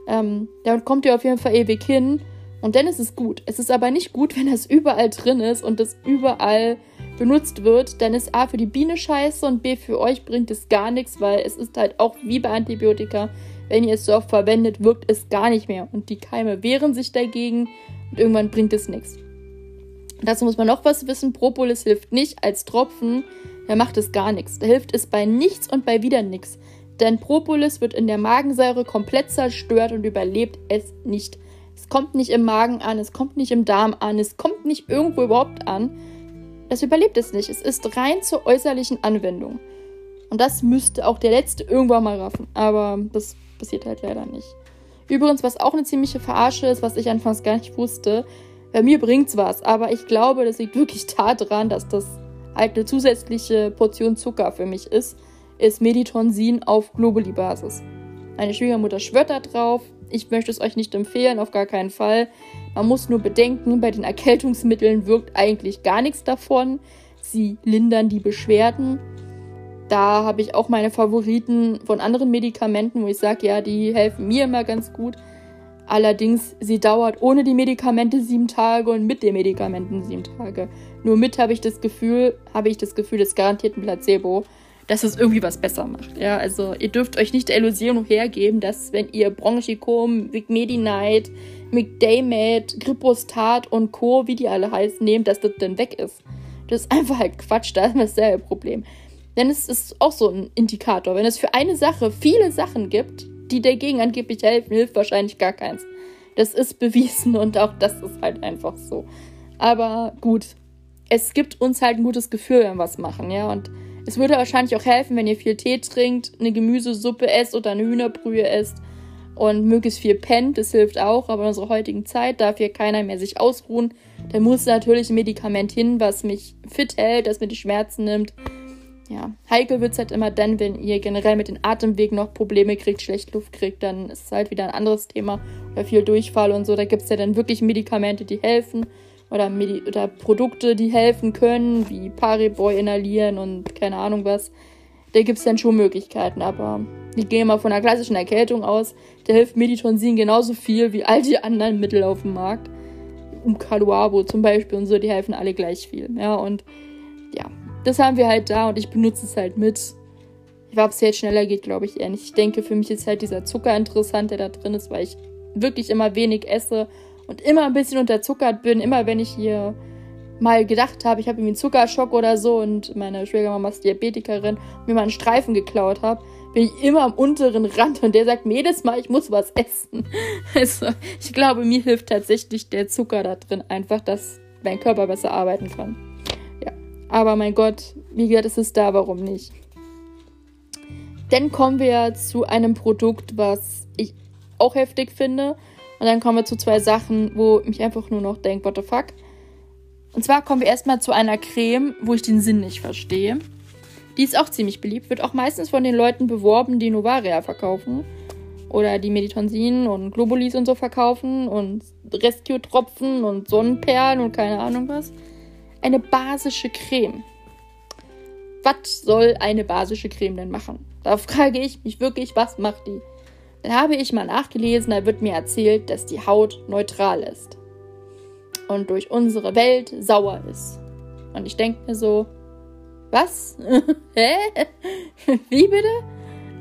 Ähm, damit kommt ihr auf jeden Fall ewig hin. Und dann ist es gut. Es ist aber nicht gut, [LAUGHS] wenn das überall drin ist und das überall benutzt wird. Dann ist A für die Biene scheiße und B für euch bringt es gar nichts, weil es ist halt auch wie bei Antibiotika. Wenn ihr es so oft verwendet, wirkt es gar nicht mehr. Und die Keime wehren sich dagegen und irgendwann bringt es nichts. Dazu muss man noch was wissen. Propolis hilft nicht als Tropfen. Da macht es gar nichts. Da hilft es bei nichts und bei wieder nichts. Denn Propolis wird in der Magensäure komplett zerstört und überlebt es nicht. Es kommt nicht im Magen an, es kommt nicht im Darm an, es kommt nicht irgendwo überhaupt an. Das überlebt es nicht. Es ist rein zur äußerlichen Anwendung. Und das müsste auch der Letzte irgendwann mal raffen. Aber das passiert halt leider nicht. Übrigens, was auch eine ziemliche Verarsche ist, was ich anfangs gar nicht wusste, bei mir bringt's was, aber ich glaube, das liegt wirklich daran, dass das halt eine zusätzliche Portion Zucker für mich ist, ist Meditonsin auf Globuli-Basis. Meine Schwiegermutter schwört da drauf, ich möchte es euch nicht empfehlen, auf gar keinen Fall. Man muss nur bedenken, bei den Erkältungsmitteln wirkt eigentlich gar nichts davon. Sie lindern die Beschwerden. Da habe ich auch meine Favoriten von anderen Medikamenten, wo ich sage, ja, die helfen mir immer ganz gut. Allerdings, sie dauert ohne die Medikamente sieben Tage und mit den Medikamenten sieben Tage. Nur mit habe ich das Gefühl, habe ich das Gefühl, das garantiert ein Placebo dass es irgendwie was besser macht. Ja, also ihr dürft euch nicht der Illusion hergeben, dass wenn ihr Bronchicum, Vigmedinite, McDaymate, Gripostat und Co., wie die alle heißen, nehmt, dass das dann weg ist. Das ist einfach halt Quatsch, da ist dasselbe Problem. Denn es ist auch so ein Indikator. Wenn es für eine Sache viele Sachen gibt, die dagegen angeblich helfen, hilft wahrscheinlich gar keins. Das ist bewiesen und auch das ist halt einfach so. Aber gut, es gibt uns halt ein gutes Gefühl, wenn wir was machen, ja. Und es würde wahrscheinlich auch helfen, wenn ihr viel Tee trinkt, eine Gemüsesuppe esst oder eine Hühnerbrühe esst und möglichst viel pennt. Das hilft auch, aber in unserer heutigen Zeit darf hier keiner mehr sich ausruhen. Da muss natürlich ein Medikament hin, was mich fit hält, das mir die Schmerzen nimmt. Ja, heikel wird es halt immer dann, wenn ihr generell mit den Atemwegen noch Probleme kriegt, schlecht Luft kriegt, dann ist es halt wieder ein anderes Thema. Oder viel Durchfall und so. Da gibt es ja dann wirklich Medikamente, die helfen oder, Medi oder Produkte, die helfen können, wie Pariboy inhalieren und keine Ahnung was. Da gibt es dann schon Möglichkeiten, aber ich gehe mal von einer klassischen Erkältung aus. Da hilft Meditonsin genauso viel wie all die anderen Mittel auf dem Markt. Um Caluabo zum Beispiel und so, die helfen alle gleich viel. Ja, und ja, das haben wir halt da und ich benutze es halt mit. Ob es jetzt schneller geht, glaube ich eher nicht. Ich denke, für mich ist halt dieser Zucker interessant, der da drin ist, weil ich wirklich immer wenig esse und immer ein bisschen unterzuckert bin, immer wenn ich hier mal gedacht habe, ich habe irgendwie einen Zuckerschock oder so und meine Schwiegermama ist Diabetikerin und mir mal einen Streifen geklaut habe, bin ich immer am unteren Rand und der sagt mir jedes Mal, ich muss was essen. [LAUGHS] Also ich glaube, mir hilft tatsächlich der Zucker da drin einfach, dass mein Körper besser arbeiten kann. Aber mein Gott, wie gesagt, es ist da, warum nicht? Dann kommen wir zu einem Produkt, was ich auch heftig finde und dann kommen wir zu zwei Sachen, wo ich einfach nur noch denke, what the fuck. Und zwar kommen wir erstmal zu einer Creme, wo ich den Sinn nicht verstehe. Die ist auch ziemlich beliebt, wird auch meistens von den Leuten beworben, die Novaria verkaufen. Oder die Meditonsin und Globulis und so verkaufen und Rescue-Tropfen und Sonnenperlen und keine Ahnung was. Eine basische Creme. Was soll eine basische Creme denn machen? Da frage ich mich wirklich, was macht die? Dann habe ich mal nachgelesen, da wird mir erzählt, dass die Haut neutral ist und durch unsere Welt sauer ist. Und ich denke mir so, was? [LAUGHS] Hä? Wie bitte?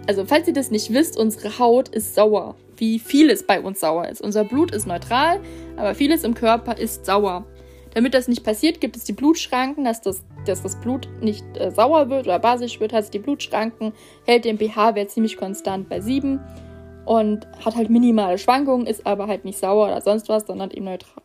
Also, falls ihr das nicht wisst, unsere Haut ist sauer. Wie vieles bei uns sauer ist. Unser Blut ist neutral, aber vieles im Körper ist sauer. Damit das nicht passiert, gibt es die Blutschranken, dass das, dass das Blut nicht äh, sauer wird oder basisch wird, hat es die Blutschranken, hält den pH-Wert ziemlich konstant bei 7 und hat halt minimale Schwankungen, ist aber halt nicht sauer oder sonst was, sondern eben neutral.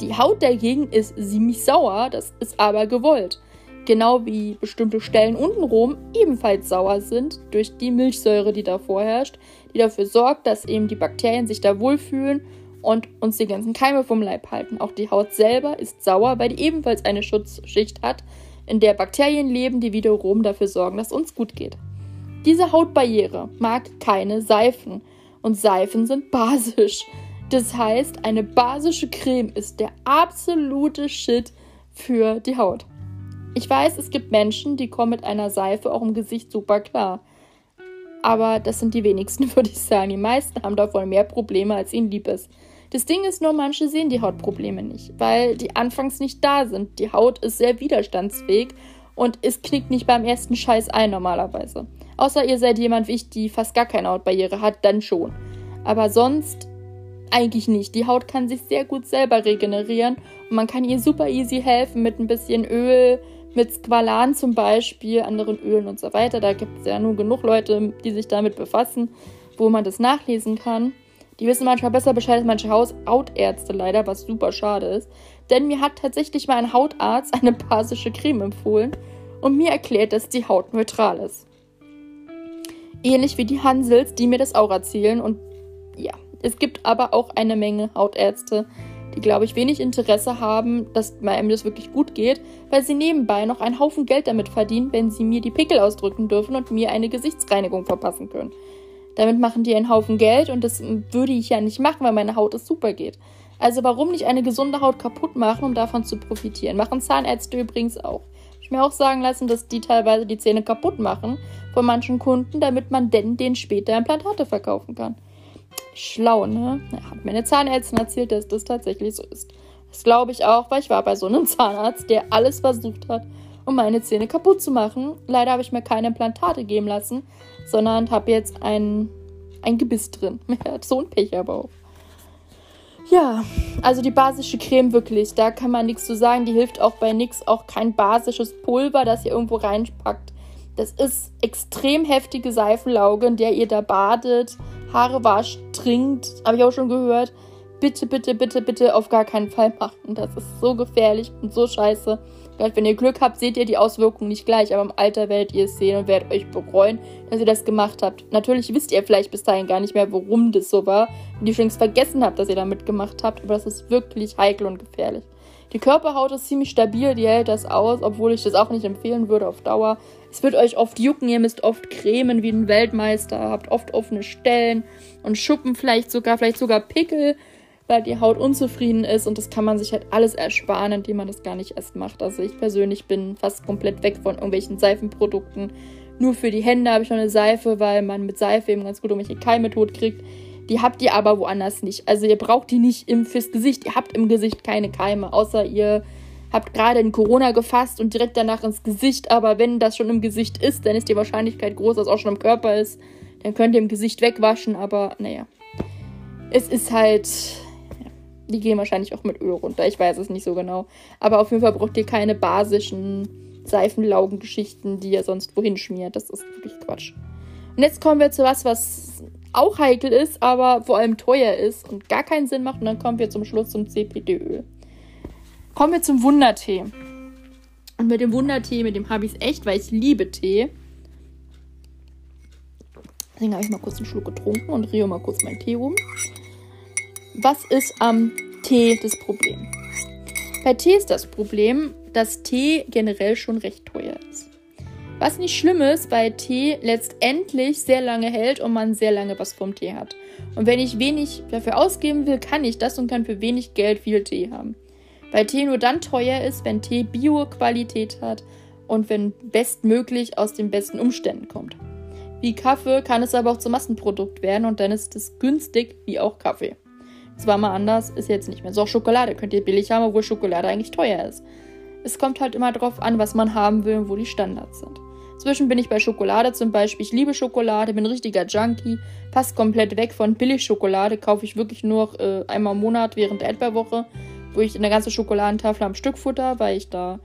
Die Haut dagegen ist ziemlich sauer, das ist aber gewollt. Genau wie bestimmte Stellen untenrum ebenfalls sauer sind durch die Milchsäure, die da vorherrscht, die dafür sorgt, dass eben die Bakterien sich da wohlfühlen und uns die ganzen Keime vom Leib halten. Auch die Haut selber ist sauer, weil die ebenfalls eine Schutzschicht hat, in der Bakterien leben, die wiederum dafür sorgen, dass uns gut geht. Diese Hautbarriere mag keine Seifen und Seifen sind basisch. Das heißt, eine basische Creme ist der absolute Shit für die Haut. Ich weiß, es gibt Menschen, die kommen mit einer Seife auch im Gesicht super klar. Aber das sind die wenigsten, [LAUGHS] würde ich sagen. Die meisten haben davon mehr Probleme, als ihnen lieb ist. Das Ding ist nur, manche sehen die Hautprobleme nicht, weil die anfangs nicht da sind. Die Haut ist sehr widerstandsfähig und es knickt nicht beim ersten Scheiß ein normalerweise. Außer ihr seid jemand wie ich, die fast gar keine Hautbarriere hat, dann schon. Aber sonst eigentlich nicht. Die Haut kann sich sehr gut selber regenerieren und man kann ihr super easy helfen mit ein bisschen Öl, mit Squalan zum Beispiel, anderen Ölen und so weiter. Da gibt es ja nur genug Leute, die sich damit befassen, wo man das nachlesen kann. Die wissen manchmal besser Bescheid als manche Hautärzte leider, was super schade ist. Denn mir hat tatsächlich mal ein Hautarzt eine basische Creme empfohlen und mir erklärt, dass die Haut neutral ist. Ähnlich wie die Hansels, die mir das auch erzählen. Und ja, es gibt aber auch eine Menge Hautärzte, die, glaube ich, wenig Interesse haben, dass einem das wirklich gut geht, weil sie nebenbei noch einen Haufen Geld damit verdienen, wenn sie mir die Pickel ausdrücken dürfen und mir eine Gesichtsreinigung verpassen können. Damit machen die einen Haufen Geld und das würde ich ja nicht machen, weil meine Haut es super geht. Also warum nicht eine gesunde Haut kaputt machen, um davon zu profitieren? Machen Zahnärzte übrigens auch. Ich mir auch sagen lassen, dass die teilweise die Zähne kaputt machen von manchen Kunden, damit man denn den später Implantate verkaufen kann. Schlau, ne? Ja, hat mir eine Zahnärztin erzählt, dass das tatsächlich so ist. Das glaube ich auch, weil ich war bei so einem [LAUGHS] Zahnarzt, der alles versucht hat, um meine Zähne kaputt zu machen. Leider habe ich mir keine Implantate geben lassen, sondern habe jetzt ein, ein Gebiss drin. [LAUGHS] So ein Pech aber auch. Ja, also die basische Creme wirklich, da kann man nichts zu sagen. Die hilft auch bei nichts, auch kein basisches Pulver, das ihr irgendwo reinpackt. Das ist extrem heftige Seifenlauge, in der ihr da badet, Haare wascht, trinkt, habe ich auch schon gehört. Bitte, bitte, bitte, bitte auf gar keinen Fall machen. Das ist so gefährlich und so scheiße. Vielleicht, wenn ihr Glück habt, seht ihr die Auswirkungen nicht gleich, aber im Alter werdet ihr es sehen und werdet euch bereuen, dass ihr das gemacht habt. Natürlich wisst ihr vielleicht bis dahin gar nicht mehr, warum das so war und ihr schon vergessen habt, dass ihr damit gemacht habt, aber das ist wirklich heikel und gefährlich. Die Körperhaut ist ziemlich stabil, die hält das aus, obwohl ich das auch nicht empfehlen würde auf Dauer. Es wird euch oft jucken, ihr müsst oft cremen wie ein Weltmeister, habt oft offene Stellen und Schuppen, vielleicht sogar, vielleicht sogar Pickel weil die Haut unzufrieden ist und das kann man sich halt alles ersparen, indem man das gar nicht erst macht. Also ich persönlich bin fast komplett weg von irgendwelchen Seifenprodukten. Nur für die Hände habe ich noch eine Seife, weil man mit Seife eben ganz gut irgendwelche Keime tot kriegt. Die habt ihr aber woanders nicht. Also ihr braucht die nicht im, fürs Gesicht. Ihr habt im Gesicht keine Keime, außer ihr habt gerade in Corona gefasst und direkt danach ins Gesicht. Aber wenn das schon im Gesicht ist, dann ist die Wahrscheinlichkeit groß, dass es auch schon im Körper ist. Dann könnt ihr im Gesicht wegwaschen, aber naja. Es ist halt die gehen wahrscheinlich auch mit Öl runter. Ich weiß es nicht so genau. Aber auf jeden Fall braucht ihr keine basischen Seifenlaugengeschichten, die ihr sonst wohin schmiert. Das ist wirklich Quatsch. Und jetzt kommen wir zu was, was auch heikel ist, aber vor allem teuer ist und gar keinen Sinn macht. Und dann kommen wir zum Schluss zum CPD-Öl. Kommen wir zum Wundertee. Und mit dem Wundertee, mit dem habe ich es echt, weil ich liebe Tee. Deswegen habe ich mal kurz einen Schluck getrunken und rio mal kurz meinen Tee rum. Was ist am Tee das Problem? Bei Tee ist das Problem, dass Tee generell schon recht teuer ist. Was nicht schlimm ist, weil Tee letztendlich sehr lange hält und man sehr lange was vom Tee hat. Und wenn ich wenig dafür ausgeben will, kann ich das und kann für wenig Geld viel Tee haben. Weil Tee nur dann teuer ist, wenn Tee Bio-Qualität hat und wenn bestmöglich aus den besten Umständen kommt. Wie Kaffee kann es aber auch zum Massenprodukt werden und dann ist es günstig wie auch Kaffee. Zwar mal anders, ist jetzt nicht mehr. So auch Schokolade könnt ihr billig haben, obwohl Schokolade eigentlich teuer ist. Es kommt halt immer darauf an, was man haben will und wo die Standards sind. Zwischen bin ich bei Schokolade zum Beispiel. Ich liebe Schokolade, bin ein richtiger Junkie, fast komplett weg von Billigschokolade. Kaufe ich wirklich nur äh, einmal im Monat während der Erdbeerwoche, wo ich eine ganze Schokoladentafel am Stück futter, weil ich da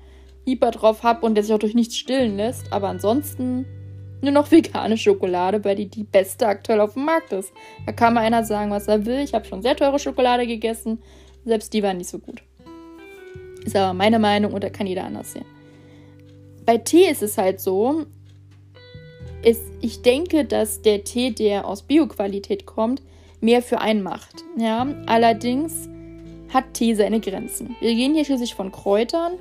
Hyper drauf habe und der sich auch durch nichts stillen lässt. Aber ansonsten nur noch vegane Schokolade, weil die die beste aktuell auf dem Markt ist. Da kann mal einer sagen, was er will. Ich habe schon sehr teure Schokolade gegessen. Selbst die waren nicht so gut. Ist aber meine Meinung und da kann jeder anders sehen. Bei Tee ist es halt so, ist, ich denke, dass der Tee, der aus Bioqualität kommt, mehr für einen macht. Ja? Allerdings hat Tee seine Grenzen. Wir gehen hier schließlich von Kräutern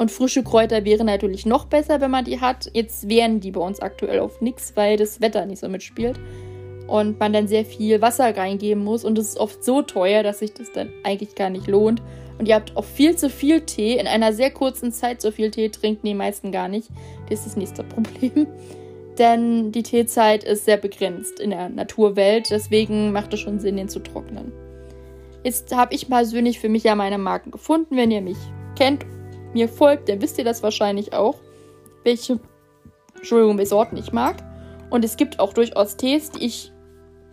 und frische Kräuter wären natürlich noch besser, wenn man die hat. Jetzt wären die bei uns aktuell auf nichts, weil das Wetter nicht so mitspielt. Und man dann sehr viel Wasser reingeben muss. Und es ist oft so teuer, dass sich das dann eigentlich gar nicht lohnt. Und ihr habt auch viel zu viel Tee. In einer sehr kurzen Zeit so viel Tee trinken die meisten gar nicht. Das ist das nächste [LAUGHS] Problem. Denn die Teezeit ist sehr begrenzt in der Naturwelt. Deswegen macht es schon Sinn, den zu trocknen. Jetzt habe ich persönlich für mich ja meine Marken gefunden. Wenn ihr mich kennt mir folgt, dann wisst ihr das wahrscheinlich auch, welche, Entschuldigung, Sorten ich mag. Und es gibt auch durchaus Tees, die ich,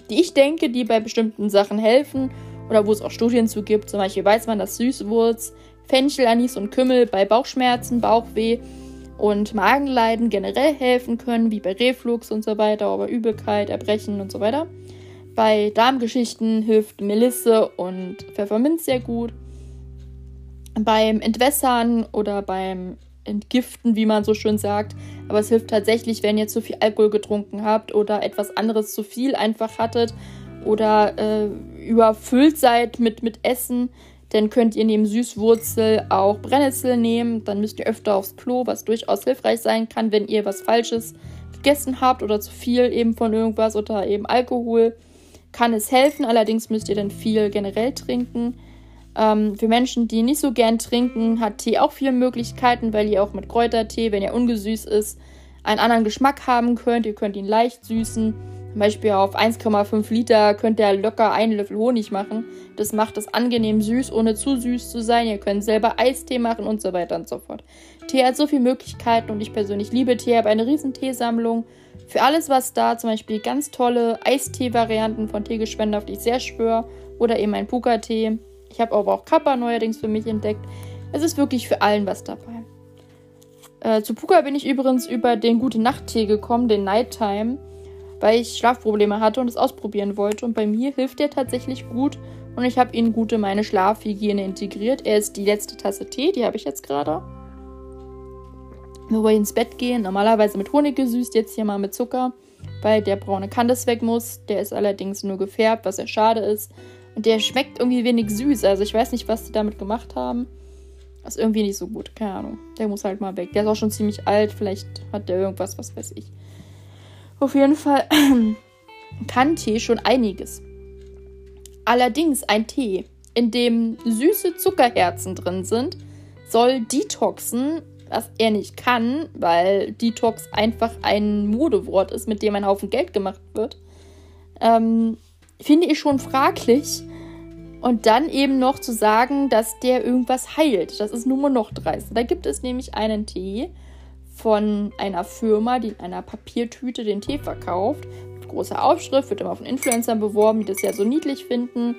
die ich denke, die bei bestimmten Sachen helfen oder wo es auch Studien zu gibt. Zum Beispiel weiß man, dass Süßwurz, Fenchel, Anis und Kümmel bei Bauchschmerzen, Bauchweh und Magenleiden generell helfen können, wie bei Reflux und so weiter, aber Übelkeit, Erbrechen und so weiter. Bei Darmgeschichten hilft Melisse und Pfefferminz sehr gut beim Entwässern oder beim Entgiften, wie man so schön sagt. Aber es hilft tatsächlich, wenn ihr zu viel Alkohol getrunken habt oder etwas anderes zu viel einfach hattet oder äh, überfüllt seid mit, mit Essen. Dann könnt ihr neben Süßwurzel auch Brennnessel nehmen. Dann müsst ihr öfter aufs Klo, was durchaus hilfreich sein kann, wenn ihr was Falsches gegessen habt oder zu viel eben von irgendwas oder eben Alkohol. Kann es helfen, allerdings müsst ihr dann viel generell trinken. Ähm, für Menschen, die nicht so gern trinken, hat Tee auch viele Möglichkeiten, weil ihr auch mit Kräutertee, wenn er ungesüßt ist, einen anderen Geschmack haben könnt. Ihr könnt ihn leicht süßen. Zum Beispiel auf 1,5 Liter könnt ihr locker einen Löffel Honig machen. Das macht es angenehm süß, ohne zu süß zu sein. Ihr könnt selber Eistee machen und so weiter und so fort. Tee hat so viele Möglichkeiten und ich persönlich liebe Tee, habe eine riesen Teesammlung. Für alles, was da, zum Beispiel ganz tolle Eistee-Varianten von Teegeschwender, auf die ich sehr schwöre. Oder eben ein Puka-Tee. Ich habe aber auch Kappa neuerdings für mich entdeckt. Es ist wirklich für allen was dabei. Äh, zu Puka bin ich übrigens über den Gute Nacht-Tee gekommen, den Nighttime, weil ich Schlafprobleme hatte und es ausprobieren wollte. Und bei mir hilft der tatsächlich gut und ich habe ihn gut in meine Schlafhygiene integriert. Er ist die letzte Tasse Tee, die habe ich jetzt gerade. Bevor ich ins Bett gehe, normalerweise mit Honig gesüßt, jetzt hier mal mit Zucker, weil der braune Kandis weg muss. Der ist allerdings nur gefärbt, was sehr schade ist. Und der schmeckt irgendwie wenig süß. Also ich weiß nicht, was die damit gemacht haben. Ist irgendwie nicht so gut. Keine Ahnung. Der muss halt mal weg. Der ist auch schon ziemlich alt. Vielleicht hat der irgendwas, was weiß ich. Auf jeden Fall [CLEARS THROAT] kann Tee schon einiges. Allerdings ein Tee, in dem süße Zuckerherzen drin sind, soll detoxen, was er nicht kann, weil Detox einfach ein Modewort ist, mit dem ein Haufen Geld gemacht wird. Ähm, finde ich schon fraglich. Und dann eben noch zu sagen, dass der irgendwas heilt. Das ist nur noch dreist. Da gibt es nämlich einen Tee von einer Firma, die in einer Papiertüte den Tee verkauft. Mit großer Aufschrift, wird immer von Influencern beworben, die das ja so niedlich finden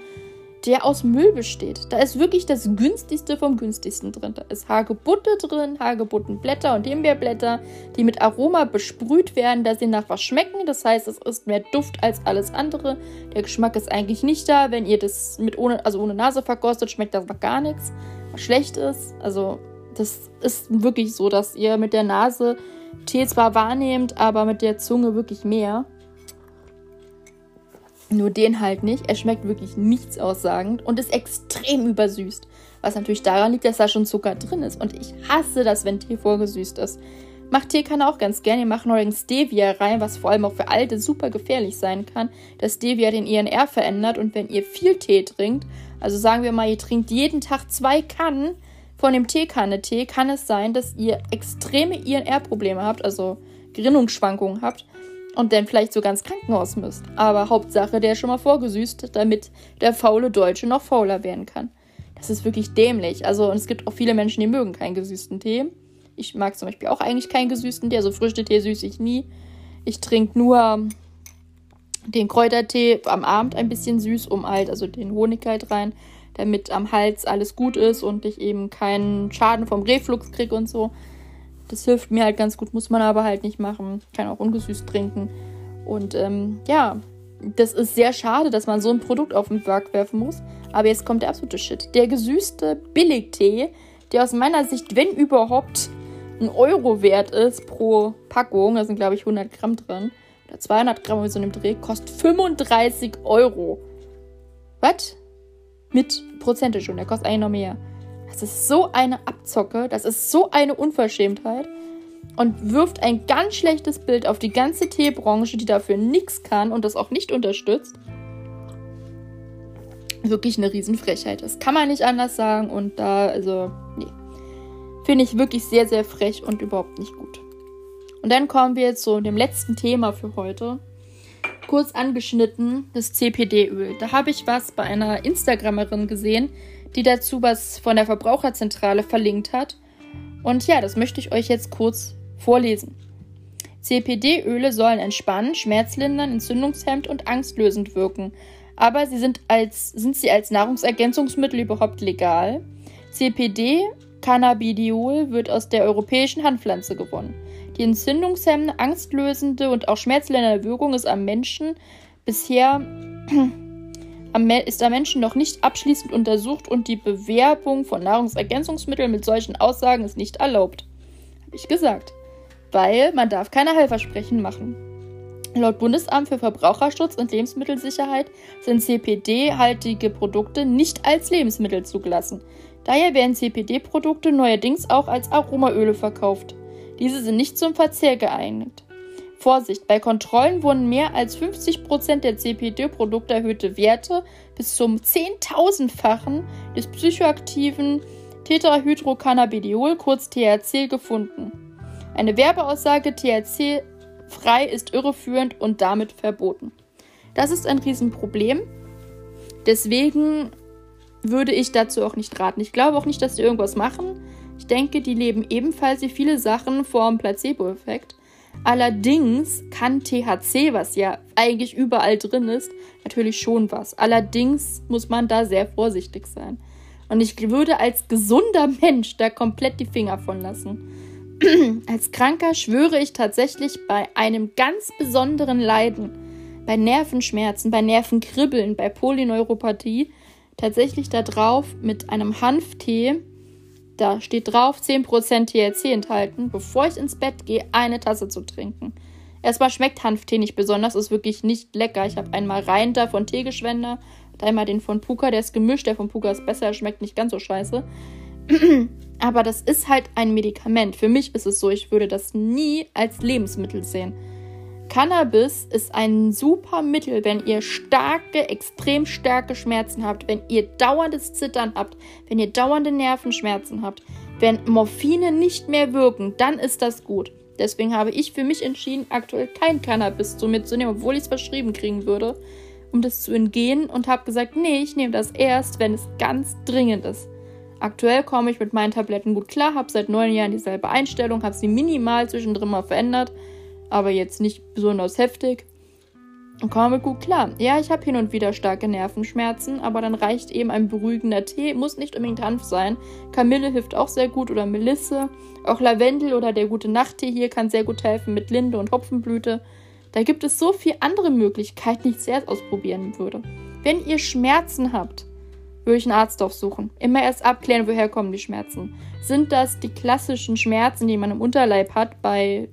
der aus Müll besteht. Da ist wirklich das günstigste vom günstigsten drin. Da ist Hagebutte drin, Hagebuttenblätter und Himbeerblätter, die mit Aroma besprüht werden, dass sie nach was schmecken. Das heißt, es ist mehr Duft als alles andere. Der Geschmack ist eigentlich nicht da. Wenn ihr das mit ohne, also ohne Nase verkostet, schmeckt das noch gar nichts, was schlecht ist. Also, das ist wirklich so, dass ihr mit der Nase Tee zwar wahrnehmt, aber mit der Zunge wirklich mehr. Nur den halt nicht. Er schmeckt wirklich nichts aussagend und ist extrem übersüßt. Was natürlich daran liegt, dass da schon Zucker drin ist. Und ich hasse das, wenn Tee vorgesüßt ist. Macht Teekanne auch ganz gerne. Ihr macht neuerdings Stevia rein, was vor allem auch für Alte super gefährlich sein kann. dass Stevia den INR verändert und wenn ihr viel Tee trinkt, also sagen wir mal, ihr trinkt jeden Tag zwei Kannen von dem Teekanne-Tee, kann es sein, dass ihr extreme INR-Probleme habt, also Gerinnungsschwankungen habt und dann vielleicht sogar ins Krankenhaus müsst. Aber Hauptsache, der ist schon mal vorgesüßt, damit der faule Deutsche noch fauler werden kann. Das ist wirklich dämlich. Also, und es gibt auch viele Menschen, die mögen keinen gesüßten Tee. Ich mag zum Beispiel auch eigentlich keinen gesüßten Tee. Also Früchtetee süße ich nie. Ich trinke nur den Kräutertee am Abend ein bisschen süß, um halt, also den Honig halt rein, damit am Hals alles gut ist und ich eben keinen Schaden vom Reflux kriege und so. Das hilft mir halt ganz gut, muss man aber halt nicht machen. Kann auch ungesüßt trinken. Und ähm, ja, das ist sehr schade, dass man so ein Produkt auf den Markt werfen muss. Aber jetzt kommt der absolute Shit. Der gesüßte Billigtee, der aus meiner Sicht, wenn überhaupt, ein Euro wert ist pro Packung, da sind glaube ich 100 Gramm drin, oder 200 Gramm wie so einem Dreh, kostet 35 Euro. Was? Mit Prozente schon, der kostet eigentlich noch mehr. Das ist so eine Abzocke, das ist so eine Unverschämtheit und wirft ein ganz schlechtes Bild auf die ganze Teebranche, die dafür nichts kann und das auch nicht unterstützt. Wirklich eine Riesenfrechheit. Das kann man nicht anders sagen und da, also, nee. Finde ich wirklich sehr, sehr frech und überhaupt nicht gut. Und dann kommen wir zu dem letzten Thema für heute. Kurz angeschnitten, das CPD-Öl. Da habe ich was bei einer Instagramerin gesehen, die dazu was von der Verbraucherzentrale verlinkt hat. Und ja, das möchte ich euch jetzt kurz vorlesen. CPD-Öle sollen entspannen, schmerzlindern, entzündungshemmend und angstlösend wirken. Aber sie sind, als, sind sie als Nahrungsergänzungsmittel überhaupt legal? CPD, Cannabidiol, wird aus der europäischen Handpflanze gewonnen. Die entzündungshemmende, angstlösende und auch schmerzlindernde Wirkung ist am Menschen bisher ist am Menschen noch nicht abschließend untersucht und die Bewerbung von Nahrungsergänzungsmitteln mit solchen Aussagen ist nicht erlaubt. Habe ich gesagt. Weil man darf keine Heilversprechen machen. Laut Bundesamt für Verbraucherschutz und Lebensmittelsicherheit sind CPD-haltige Produkte nicht als Lebensmittel zugelassen. Daher werden CPD-Produkte neuerdings auch als Aromaöle verkauft. Diese sind nicht zum Verzehr geeignet. Vorsicht, bei Kontrollen wurden mehr als 50% der CPD-Produkte erhöhte Werte bis zum 10.000-fachen des psychoaktiven Tetrahydrocannabidiol, kurz THC, gefunden. Eine Werbeaussage THC frei ist irreführend und damit verboten. Das ist ein Riesenproblem. Deswegen würde ich dazu auch nicht raten. Ich glaube auch nicht, dass sie irgendwas machen. Ich denke, die leben ebenfalls wie viele Sachen vor dem Placebo-Effekt. Allerdings kann THC, was ja eigentlich überall drin ist, natürlich schon was. Allerdings muss man da sehr vorsichtig sein. Und ich würde als gesunder Mensch da komplett die Finger von lassen. [CLEARS THROAT] als Kranker schwöre ich tatsächlich bei einem ganz besonderen Leiden, bei Nervenschmerzen, bei Nervenkribbeln, bei Polyneuropathie, tatsächlich darauf mit einem Hanftee da steht drauf 10% THC enthalten, bevor ich ins Bett gehe, eine Tasse zu trinken. Erstmal schmeckt Hanftee nicht besonders, ist wirklich nicht lecker. Ich habe einmal rein da von Teegeschwender und einmal den von Puka, der ist gemischt. Der von Puka ist besser, schmeckt nicht ganz so scheiße. [CLEARS THROAT] Aber das ist halt ein Medikament. Für mich ist es so, ich würde das nie als Lebensmittel sehen. Cannabis ist ein super Mittel, wenn ihr starke, extrem starke Schmerzen habt, wenn ihr dauerndes Zittern habt, wenn ihr dauernde Nervenschmerzen habt, wenn Morphine nicht mehr wirken, dann ist das gut. Deswegen habe ich für mich entschieden, aktuell kein Cannabis zu mir zu nehmen, obwohl ich es verschrieben kriegen würde, um das zu entgehen und habe gesagt, nee, ich nehme das erst, wenn es ganz dringend ist. Aktuell komme ich mit meinen Tabletten gut klar, habe seit neun Jahren dieselbe Einstellung, habe sie minimal zwischendrin mal verändert aber jetzt nicht besonders heftig. Und komme gut klar. Ja, ich habe hin und wieder starke Nervenschmerzen, aber dann reicht eben ein beruhigender Tee. Muss nicht unbedingt Hanf sein. Kamille hilft auch sehr gut oder Melisse. Auch Lavendel oder der gute Nachttee hier kann sehr gut helfen mit Linde und Hopfenblüte. Da gibt es so viele andere Möglichkeiten, die ich zuerst ausprobieren würde. Wenn ihr Schmerzen habt, würde ich einen Arzt aufsuchen. Immer erst abklären, woher kommen die Schmerzen. Sind das die klassischen Schmerzen, die man im Unterleib hat bei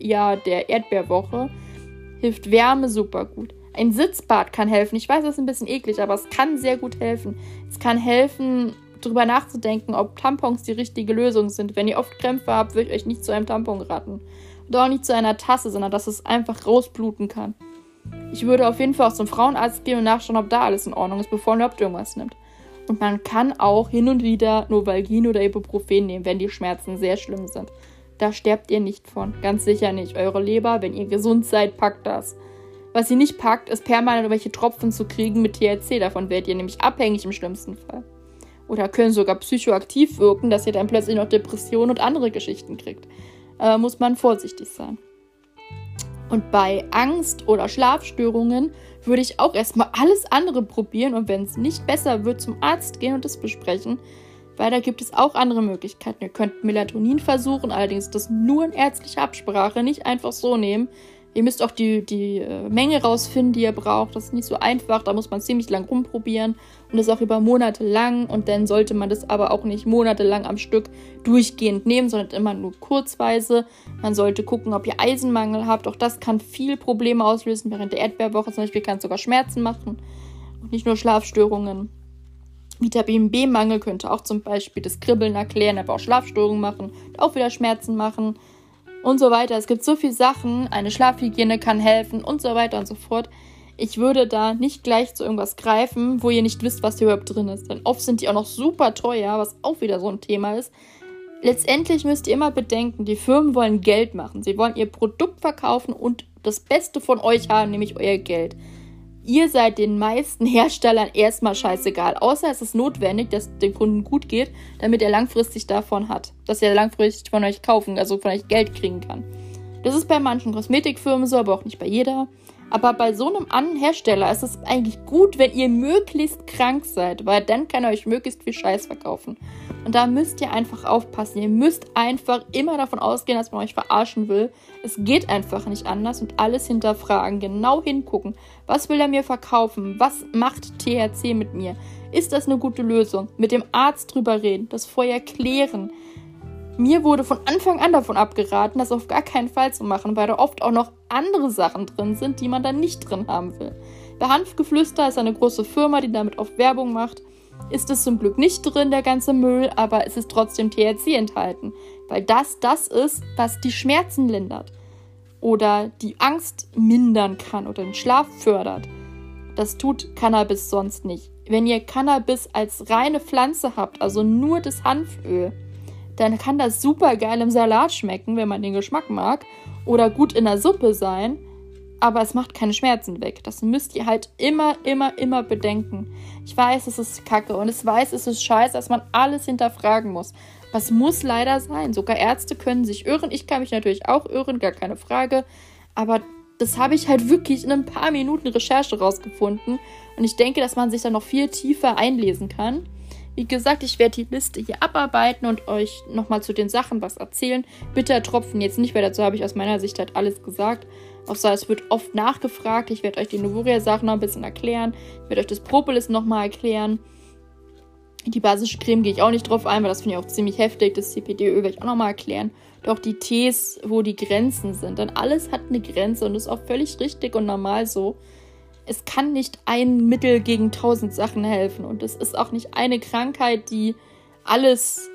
ja, der Erdbeerwoche hilft Wärme super gut. Ein Sitzbad kann helfen. Ich weiß, das ist ein bisschen eklig, aber es kann sehr gut helfen. Es kann helfen, darüber nachzudenken, ob Tampons die richtige Lösung sind. Wenn ihr oft Krämpfe habt, würde ich euch nicht zu einem Tampon raten. Und auch nicht zu einer Tasse, sondern dass es einfach rausbluten kann. Ich würde auf jeden Fall auch zum Frauenarzt gehen und nachschauen, ob da alles in Ordnung ist, bevor man überhaupt irgendwas nimmt. Und man kann auch hin und wieder Novalgin oder Ibuprofen nehmen, wenn die Schmerzen sehr schlimm sind Da sterbt ihr nicht von. Ganz sicher nicht. Eure Leber, wenn ihr gesund seid, packt das. Was sie nicht packt, ist permanent irgendwelche Tropfen zu kriegen mit THC. Davon werdet ihr nämlich abhängig im schlimmsten Fall. Oder können sogar psychoaktiv wirken, dass ihr dann plötzlich noch Depressionen und andere Geschichten kriegt. Äh, muss man vorsichtig sein. Und bei Angst oder Schlafstörungen würde ich auch erstmal alles andere probieren und wenn es nicht besser wird, zum Arzt gehen und das besprechen. Weil da gibt es auch andere Möglichkeiten. Ihr könnt Melatonin versuchen, allerdings das nur in ärztlicher Absprache, nicht einfach so nehmen. Ihr müsst auch die, die äh, Menge rausfinden, die ihr braucht. Das ist nicht so einfach. Da muss man ziemlich lang rumprobieren. Und das auch über Monate lang. Und dann sollte man das aber auch nicht monatelang am Stück durchgehend nehmen, sondern immer nur kurzweise. Man sollte gucken, ob ihr Eisenmangel habt. Auch das kann viel Probleme auslösen. Während der Erdbeerwoche zum Beispiel kann es sogar Schmerzen machen. Und nicht nur Schlafstörungen. Vitamin B-Mangel könnte auch zum Beispiel das Kribbeln erklären, aber auch Schlafstörungen machen, auch wieder Schmerzen machen und so weiter. Es gibt so viele Sachen, eine Schlafhygiene kann helfen und so weiter und so fort. Ich würde da nicht gleich zu irgendwas greifen, wo ihr nicht wisst, was hier überhaupt drin ist. Denn oft sind die auch noch super teuer, was auch wieder so ein Thema ist. Letztendlich müsst ihr immer bedenken, die Firmen wollen Geld machen. Sie wollen ihr Produkt verkaufen und das Beste von euch haben, nämlich euer Geld ihr seid den meisten Herstellern erstmal scheißegal. Außer es ist notwendig, dass es dem Kunden gut geht, damit er langfristig davon hat. Dass er langfristig von euch kaufen, also von euch Geld kriegen kann. Das ist bei manchen Kosmetikfirmen so, aber auch nicht bei jeder. Aber bei so einem anderen Hersteller ist es eigentlich gut, wenn ihr möglichst krank seid, weil dann kann er euch möglichst viel Scheiß verkaufen. Und da müsst ihr einfach aufpassen. Ihr müsst einfach immer davon ausgehen, dass man euch verarschen will. Es geht einfach nicht anders und alles hinterfragen, genau hingucken. Was will er mir verkaufen? Was macht THC mit mir? Ist das eine gute Lösung? Mit dem Arzt drüber reden, das vorher klären. Mir wurde von Anfang an davon abgeraten, das auf gar keinen Fall zu machen, weil da oft auch noch andere Sachen drin sind, die man dann nicht drin haben will. Bei Hanfgeflüster ist eine große Firma, die damit oft Werbung macht. Ist es zum Glück nicht drin, der ganze Müll, aber es ist trotzdem THC enthalten, weil das das ist, was die Schmerzen lindert oder die Angst mindern kann oder den Schlaf fördert. Das tut Cannabis sonst nicht. Wenn ihr Cannabis als reine Pflanze habt, also nur das Hanföl, dann kann das super geil im Salat schmecken, wenn man den Geschmack mag, oder gut in der Suppe sein, aber es macht keine Schmerzen weg. Das müsst ihr halt immer, immer, immer bedenken. Ich weiß, es ist kacke und ich weiß, es ist scheiße, dass man alles hinterfragen muss. Was muss leider sein. Sogar Ärzte können sich irren. Ich kann mich natürlich auch irren, gar keine Frage. Aber das habe ich halt wirklich in ein paar Minuten Recherche rausgefunden. Und ich denke, dass man sich da noch viel tiefer einlesen kann. Wie gesagt, ich werde die Liste hier abarbeiten und euch nochmal zu den Sachen was erzählen. Bitte Tropfen jetzt nicht, weil dazu habe ich aus meiner Sicht halt alles gesagt. Außer es wird oft nachgefragt. Ich werde euch die Novuria-Sachen noch ein bisschen erklären. Ich werde euch das Propolis nochmal erklären. Die basische Creme gehe ich auch nicht drauf ein, weil das finde ich auch ziemlich heftig. Das CPD-Öl werde ich auch nochmal erklären. Doch die Tees, wo die Grenzen sind. Denn alles hat eine Grenze und ist auch völlig richtig und normal so es kann nicht ein Mittel gegen tausend Sachen helfen. Und es ist auch nicht eine Krankheit, die alles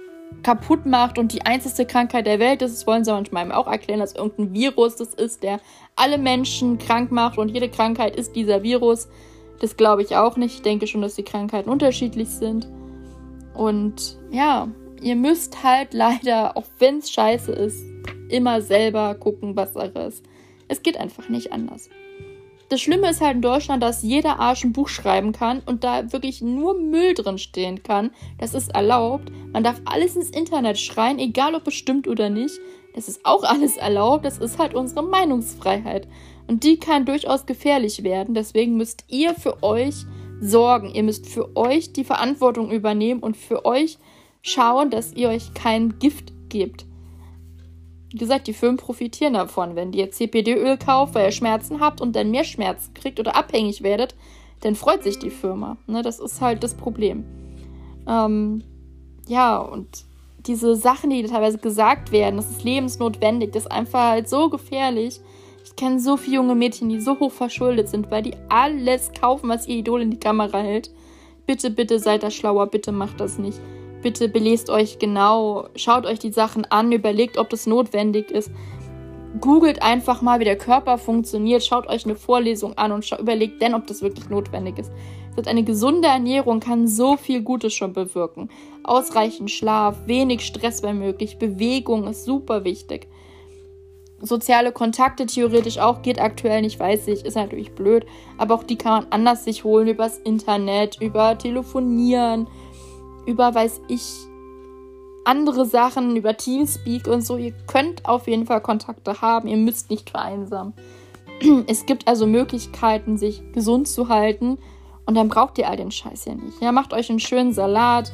kaputt macht und die einzige Krankheit der Welt ist. Das wollen sie manchmal auch erklären, dass irgendein Virus das ist, der alle Menschen krank macht und jede Krankheit ist dieser Virus. Das glaube ich auch nicht. Ich denke schon, dass die Krankheiten unterschiedlich sind. Und ja, ihr müsst halt leider, auch wenn es scheiße ist, immer selber gucken, was Sache ist. Es geht einfach nicht anders. Das Schlimme ist halt in Deutschland, dass jeder Arsch ein Buch schreiben kann und da wirklich nur Müll drin stehen kann. Das ist erlaubt. Man darf alles ins Internet schreien, egal ob bestimmt oder nicht. Das ist auch alles erlaubt. Das ist halt unsere Meinungsfreiheit. Und die kann durchaus gefährlich werden. Deswegen müsst ihr für euch sorgen. Ihr müsst für euch die Verantwortung übernehmen und für euch schauen, dass ihr euch kein Gift gebt. Wie gesagt, die Firmen profitieren davon. Wenn ihr CPD-Öl kauft, weil ihr Schmerzen habt und dann mehr Schmerzen kriegt oder abhängig werdet, dann freut sich die Firma. Ne, das ist halt das Problem. Ähm, ja, und diese Sachen, die teilweise gesagt werden, das ist lebensnotwendig, das ist einfach halt so gefährlich. Ich kenne so viele junge Mädchen, die so hoch verschuldet sind, weil die alles kaufen, was ihr Idol in die Kamera hält. Bitte, bitte seid da schlauer, bitte macht das nicht bitte belest euch genau, schaut euch die Sachen an, überlegt, ob das notwendig ist. googelt einfach mal, wie der Körper funktioniert, schaut euch eine Vorlesung an und überlegt dann, ob das wirklich notwendig ist. Eine gesunde Ernährung kann so viel Gutes schon bewirken. Ausreichend Schlaf, wenig Stress wenn möglich, Bewegung ist super wichtig. Soziale Kontakte theoretisch auch geht aktuell nicht, weiß ich, ist natürlich blöd, aber auch die kann man anders sich holen übers Internet, über Telefonieren, über weiß ich andere Sachen, über Teamspeak und so. Ihr könnt auf jeden Fall Kontakte haben, ihr müsst nicht vereinsamen. [CLEARS THROAT] Es gibt also Möglichkeiten, sich gesund zu halten und dann braucht ihr all den Scheiß ja nicht. Ja, macht euch einen schönen Salat,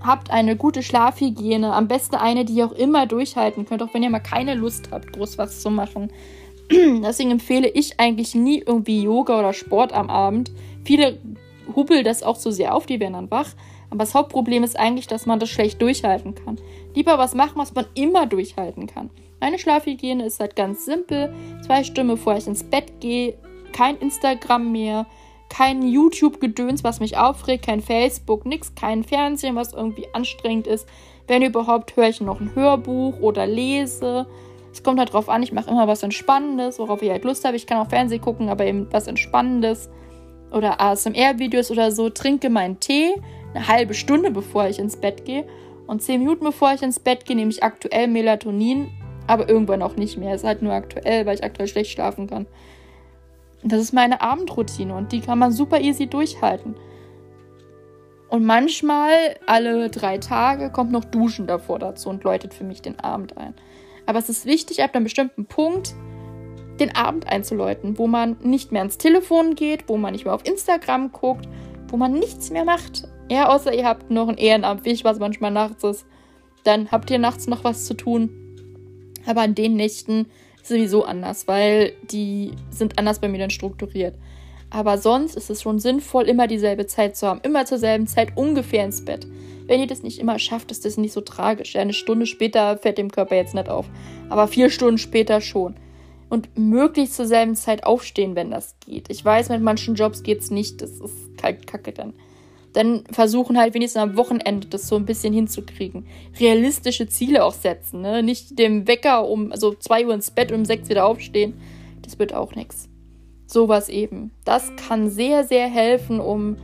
habt eine gute Schlafhygiene, am besten eine, die ihr auch immer durchhalten könnt, auch wenn ihr mal keine Lust habt, groß was zu machen. [CLEARS THROAT] Deswegen empfehle ich eigentlich nie irgendwie Yoga oder Sport am Abend. Viele hubbeln das auch so sehr auf, die werden dann wach. Aber das Hauptproblem ist eigentlich, dass man das schlecht durchhalten kann. Lieber was machen, was man immer durchhalten kann. Meine Schlafhygiene ist halt ganz simpel. Zwei Stunden bevor ich ins Bett gehe, kein Instagram mehr, kein YouTube-Gedöns, was mich aufregt, kein Facebook, nichts, kein Fernsehen, was irgendwie anstrengend ist. Wenn überhaupt, höre ich noch ein Hörbuch oder lese. Es kommt halt drauf an, ich mache immer was Entspannendes, worauf ich halt Lust habe. Ich kann auch Fernsehen gucken, aber eben was Entspannendes. Oder ASMR-Videos oder so. Trinke meinen Tee, eine halbe Stunde bevor ich ins Bett gehe. Und zehn Minuten bevor ich ins Bett gehe, nehme ich aktuell Melatonin, aber irgendwann auch nicht mehr. Ist halt nur aktuell, weil ich aktuell schlecht schlafen kann. Das ist meine Abendroutine und die kann man super easy durchhalten. Und manchmal, alle drei Tage, kommt noch Duschen davor dazu und läutet für mich den Abend ein. Aber es ist wichtig, ab einem bestimmten Punkt den Abend einzuläuten, wo man nicht mehr ans Telefon geht, wo man nicht mehr auf Instagram guckt, wo man nichts mehr macht. Ja, außer ihr habt noch ein Ehrenamt, wie ich was manchmal nachts ist. Dann habt ihr nachts noch was zu tun. Aber an den Nächten sowieso anders, weil die sind anders bei mir dann strukturiert. Aber sonst ist es schon sinnvoll, immer dieselbe Zeit zu haben. Immer zur selben Zeit ungefähr ins Bett. Wenn ihr das nicht immer schafft, ist das nicht so tragisch. eine Stunde später fällt dem Körper jetzt nicht auf. Aber vier Stunden später schon. Und möglichst zur selben Zeit aufstehen, wenn das geht. Ich weiß, mit manchen Jobs geht es nicht. Das ist kalt kacke dann dann versuchen halt wenigstens am Wochenende das so ein bisschen hinzukriegen. Realistische Ziele auch setzen, ne? Nicht dem Wecker um, also 2 Uhr ins Bett und um 6 wieder aufstehen. Das wird auch nichts. Sowas eben. Das kann sehr, sehr helfen, um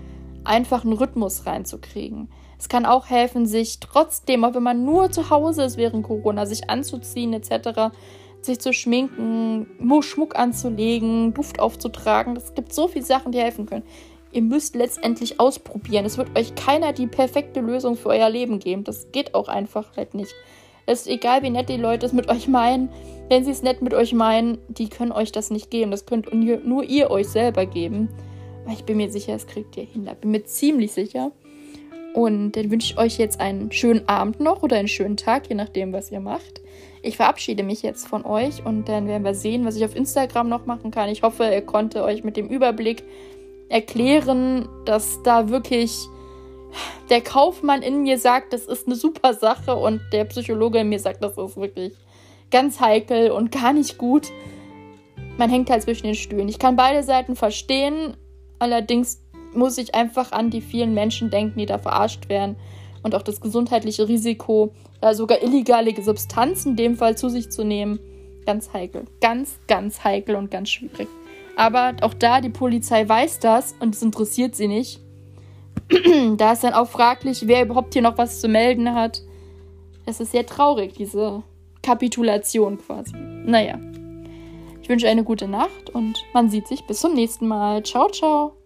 einfach einen Rhythmus reinzukriegen. Es kann auch helfen, sich trotzdem, auch wenn man nur zu Hause ist während Corona, sich anzuziehen etc., sich zu schminken, Schmuck anzulegen, Duft aufzutragen. Es gibt so viele Sachen, die helfen können. Ihr müsst letztendlich ausprobieren. Es wird euch keiner die perfekte Lösung für euer Leben geben. Das geht auch einfach halt nicht. Es ist egal, wie nett die Leute es mit euch meinen. Wenn sie es nett mit euch meinen, die können euch das nicht geben. Das könnt nur ihr euch selber geben. Aber ich bin mir sicher, es kriegt ihr hin. Da bin mir ziemlich sicher. Und dann wünsche ich euch jetzt einen schönen Abend noch oder einen schönen Tag, je nachdem, was ihr macht. Ich verabschiede mich jetzt von euch und dann werden wir sehen, was ich auf Instagram noch machen kann. Ich hoffe, ihr konnte euch mit dem Überblick erklären, dass da wirklich der Kaufmann in mir sagt, das ist eine super Sache und der Psychologe in mir sagt, das ist wirklich ganz heikel und gar nicht gut. Man hängt halt zwischen den Stühlen. Ich kann beide Seiten verstehen, allerdings muss ich einfach an die vielen Menschen denken, die da verarscht werden und auch das gesundheitliche Risiko, da sogar illegale Substanzen in dem Fall zu sich zu nehmen. Ganz heikel. Ganz, ganz heikel und ganz schwierig. Aber auch da, die Polizei weiß das und es interessiert sie nicht. [CLEARS THROAT] da ist dann auch fraglich, wer überhaupt hier noch was zu melden hat. Es ist sehr traurig, diese Kapitulation quasi. Naja. Ich wünsche eine gute Nacht und man sieht sich bis zum nächsten Mal. Ciao, ciao.